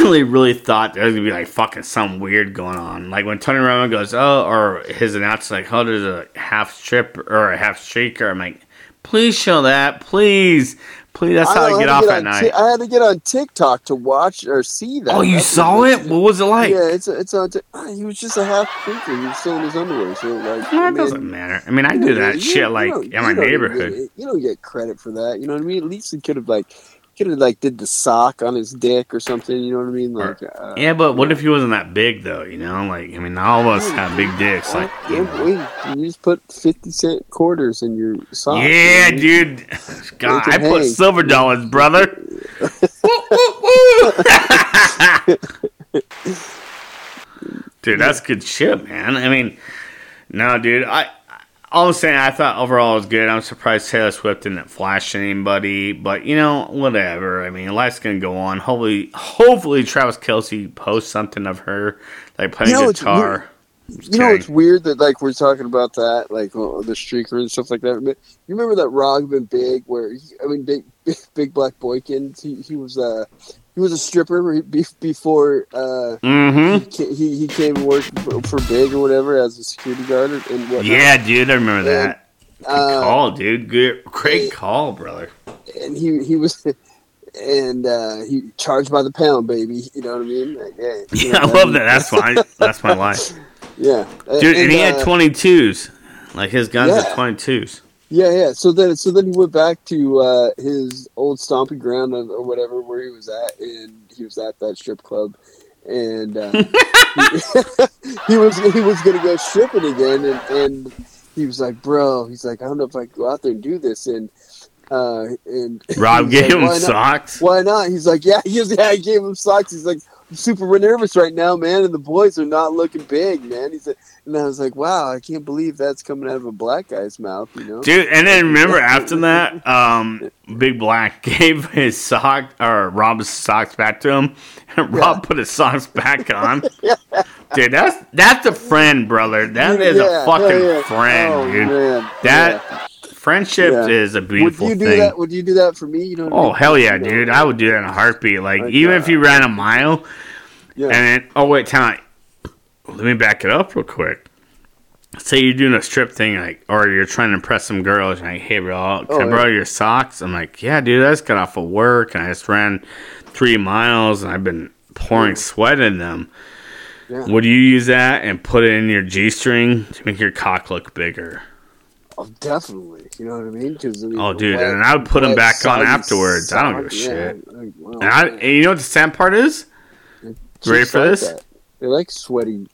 [SPEAKER 1] really, really thought there was gonna be like fucking something weird going on. Like when Tony Romo goes, oh, or his announcer like, oh, there's a half strip or a half streaker. I'm like, please show that, please, please. That's how I,
[SPEAKER 2] had
[SPEAKER 1] get off at night.
[SPEAKER 2] Ti- I had to get on TikTok to watch or see that.
[SPEAKER 1] oh, you
[SPEAKER 2] That's
[SPEAKER 1] saw it? What was it like?
[SPEAKER 2] Yeah, it's it's on. T- ah, he was just a half freaker. He was still in his underwear. So like,
[SPEAKER 1] No,
[SPEAKER 2] I
[SPEAKER 1] it
[SPEAKER 2] mean,
[SPEAKER 1] doesn't matter. I mean, I do that
[SPEAKER 2] you-
[SPEAKER 1] shit
[SPEAKER 2] you
[SPEAKER 1] like in my neighborhood.
[SPEAKER 2] get- you don't get credit for that. You know what I mean? At least he could have like could have like did the sock on his dick or something. You know what I mean? Like, uh,
[SPEAKER 1] Yeah, but what if he wasn't that big though? You know, like I mean, all of us have big dicks. Like,
[SPEAKER 2] yeah, wait, you just put fifty cent quarters in your sock.
[SPEAKER 1] yeah,
[SPEAKER 2] you know?
[SPEAKER 1] dude. God, I
[SPEAKER 2] it
[SPEAKER 1] put
[SPEAKER 2] hang.
[SPEAKER 1] silver dollars, brother. Dude, that's good shit, man. I mean, no, dude. I all I'm saying, I thought overall it was good. I'm surprised Taylor Swift didn't flash anybody, but you know, whatever. I mean, life's gonna go on. Hopefully, hopefully Travis Kelce posts something of her like playing
[SPEAKER 2] You know, it's
[SPEAKER 1] guitar.
[SPEAKER 2] You know, it's weird that like we're talking about that, like uh, the streaker and stuff like that. But you remember that Rob and Big, where he, I mean, Big Big, Big Black Boykins, he he was uh he was a stripper before uh
[SPEAKER 1] Mm-hmm.
[SPEAKER 2] he he, he came and worked for, for Big or whatever as a security guard and whatnot.
[SPEAKER 1] Yeah, dude, I remember
[SPEAKER 2] Yeah.
[SPEAKER 1] that. Good
[SPEAKER 2] Uh,
[SPEAKER 1] call, dude. Good, great call, brother.
[SPEAKER 2] and he he was. And uh, he charged by the pound, baby. You know what I mean? Like, hey,
[SPEAKER 1] Yeah, I love that. That's fine. That's my life,
[SPEAKER 2] Yeah,
[SPEAKER 1] dude. And he
[SPEAKER 2] uh,
[SPEAKER 1] had twenty twos. Like his guns
[SPEAKER 2] Yeah.
[SPEAKER 1] are twenty twos.
[SPEAKER 2] Yeah, yeah. So then, so then he went back to uh, his old stomping ground or, or whatever where he was at, and he was at that strip club, and uh, he, he was he was gonna go stripping again, and, and he was like, "Bro," he's like, "I don't know if I can go out there and do this," and uh, and
[SPEAKER 1] Rob gave
[SPEAKER 2] like,
[SPEAKER 1] him
[SPEAKER 2] "Why not?"
[SPEAKER 1] socks.
[SPEAKER 2] Why not? He's like, yeah, he was, yeah, I gave him socks. He's like, super nervous right now, man, and the boys are not looking big, man. He said, and I was like, wow, I can't believe that's coming out of a black guy's mouth, you know?
[SPEAKER 1] Dude, and then remember after that, um, Big Black gave his sock or Rob's socks back to him, and Rob
[SPEAKER 2] Yeah.
[SPEAKER 1] put his socks back on. Dude, that's that's a friend, brother. That is
[SPEAKER 2] Yeah,
[SPEAKER 1] a fucking
[SPEAKER 2] yeah.
[SPEAKER 1] friend,
[SPEAKER 2] Oh,
[SPEAKER 1] dude.
[SPEAKER 2] man.
[SPEAKER 1] That. Friendship
[SPEAKER 2] Yeah.
[SPEAKER 1] is a beautiful Would
[SPEAKER 2] you do
[SPEAKER 1] thing.
[SPEAKER 2] that? Would you do that for me? You know? I
[SPEAKER 1] Oh
[SPEAKER 2] mean?
[SPEAKER 1] hell yeah, dude! I would do that in a heartbeat. Like even if you ran a mile,
[SPEAKER 2] Yeah.
[SPEAKER 1] and then oh wait, time. Let me back it up real quick. Say you're doing a strip thing, like, or you're trying to impress some girls. And like, hey, bro, oh, can
[SPEAKER 2] Oh,
[SPEAKER 1] I
[SPEAKER 2] yeah.
[SPEAKER 1] borrow your socks? I'm like, yeah, dude. I just got off of work and I just ran three miles and I've been pouring sweat in them.
[SPEAKER 2] Yeah.
[SPEAKER 1] Would you use that and put it in your g string to make your cock look bigger?
[SPEAKER 2] Oh, definitely. You know what I mean? Because I mean,
[SPEAKER 1] Oh, dude,
[SPEAKER 2] wet-
[SPEAKER 1] and I would put 'em
[SPEAKER 2] wet,
[SPEAKER 1] back on afterwards. I don't give a
[SPEAKER 2] sock,
[SPEAKER 1] shit.
[SPEAKER 2] Like, wow,
[SPEAKER 1] And, I, and you know what the sad part is? Ready for
[SPEAKER 2] like
[SPEAKER 1] this?
[SPEAKER 2] that. They like sweaty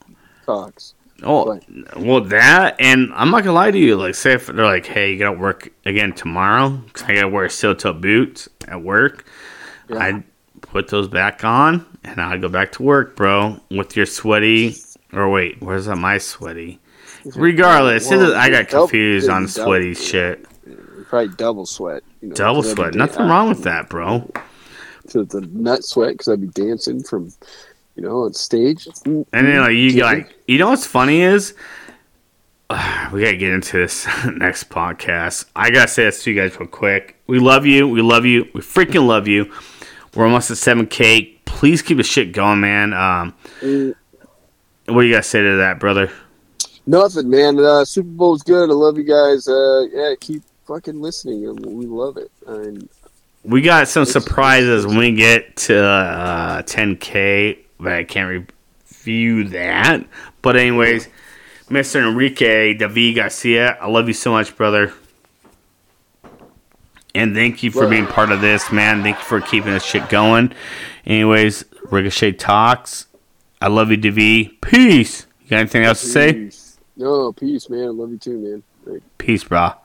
[SPEAKER 2] cocks.
[SPEAKER 1] Oh, well, that, and I'm not gonna lie to you. Like, say if they're like, "Hey, you gotta work again tomorrow," because I gotta wear steel toe boots at work.
[SPEAKER 2] Yeah.
[SPEAKER 1] I'd put those back on, and I'd go back to work, bro, with your sweaty. Or wait, where's that? My sweaty. Regardless,
[SPEAKER 2] Well,
[SPEAKER 1] I got
[SPEAKER 2] double-
[SPEAKER 1] confused on
[SPEAKER 2] double-
[SPEAKER 1] sweaty shit.
[SPEAKER 2] Probably double sweat. You know,
[SPEAKER 1] Double sweat. Nothing wrong with that, bro.
[SPEAKER 2] To the nut sweat because I'd be dancing from, you know, on stage.
[SPEAKER 1] And then like you like you know what's funny is we gotta get into this next podcast. I gotta say this to you guys real quick. We love you. We love you. We freaking love you. We're almost at seven K. Please keep the shit going, man. Um,
[SPEAKER 2] Mm,
[SPEAKER 1] what do you gotta say to that, brother?
[SPEAKER 2] Nothing, man. Uh, Super Bowl's good. I love you guys. Uh, yeah, keep fucking listening. We love it. And
[SPEAKER 1] We got some surprises when we get to uh, 10K, but I can't review that. But anyways, Mr. Enrique David Garcia, I love you so much, brother. And thank you for
[SPEAKER 2] Well-
[SPEAKER 1] being part of this, man. Thank you for keeping this shit going. Anyways, Ricochet Talks. I love you, David. Peace. You got anything else to say?
[SPEAKER 2] No, peace, man. I love you too, man.
[SPEAKER 1] Peace, brah.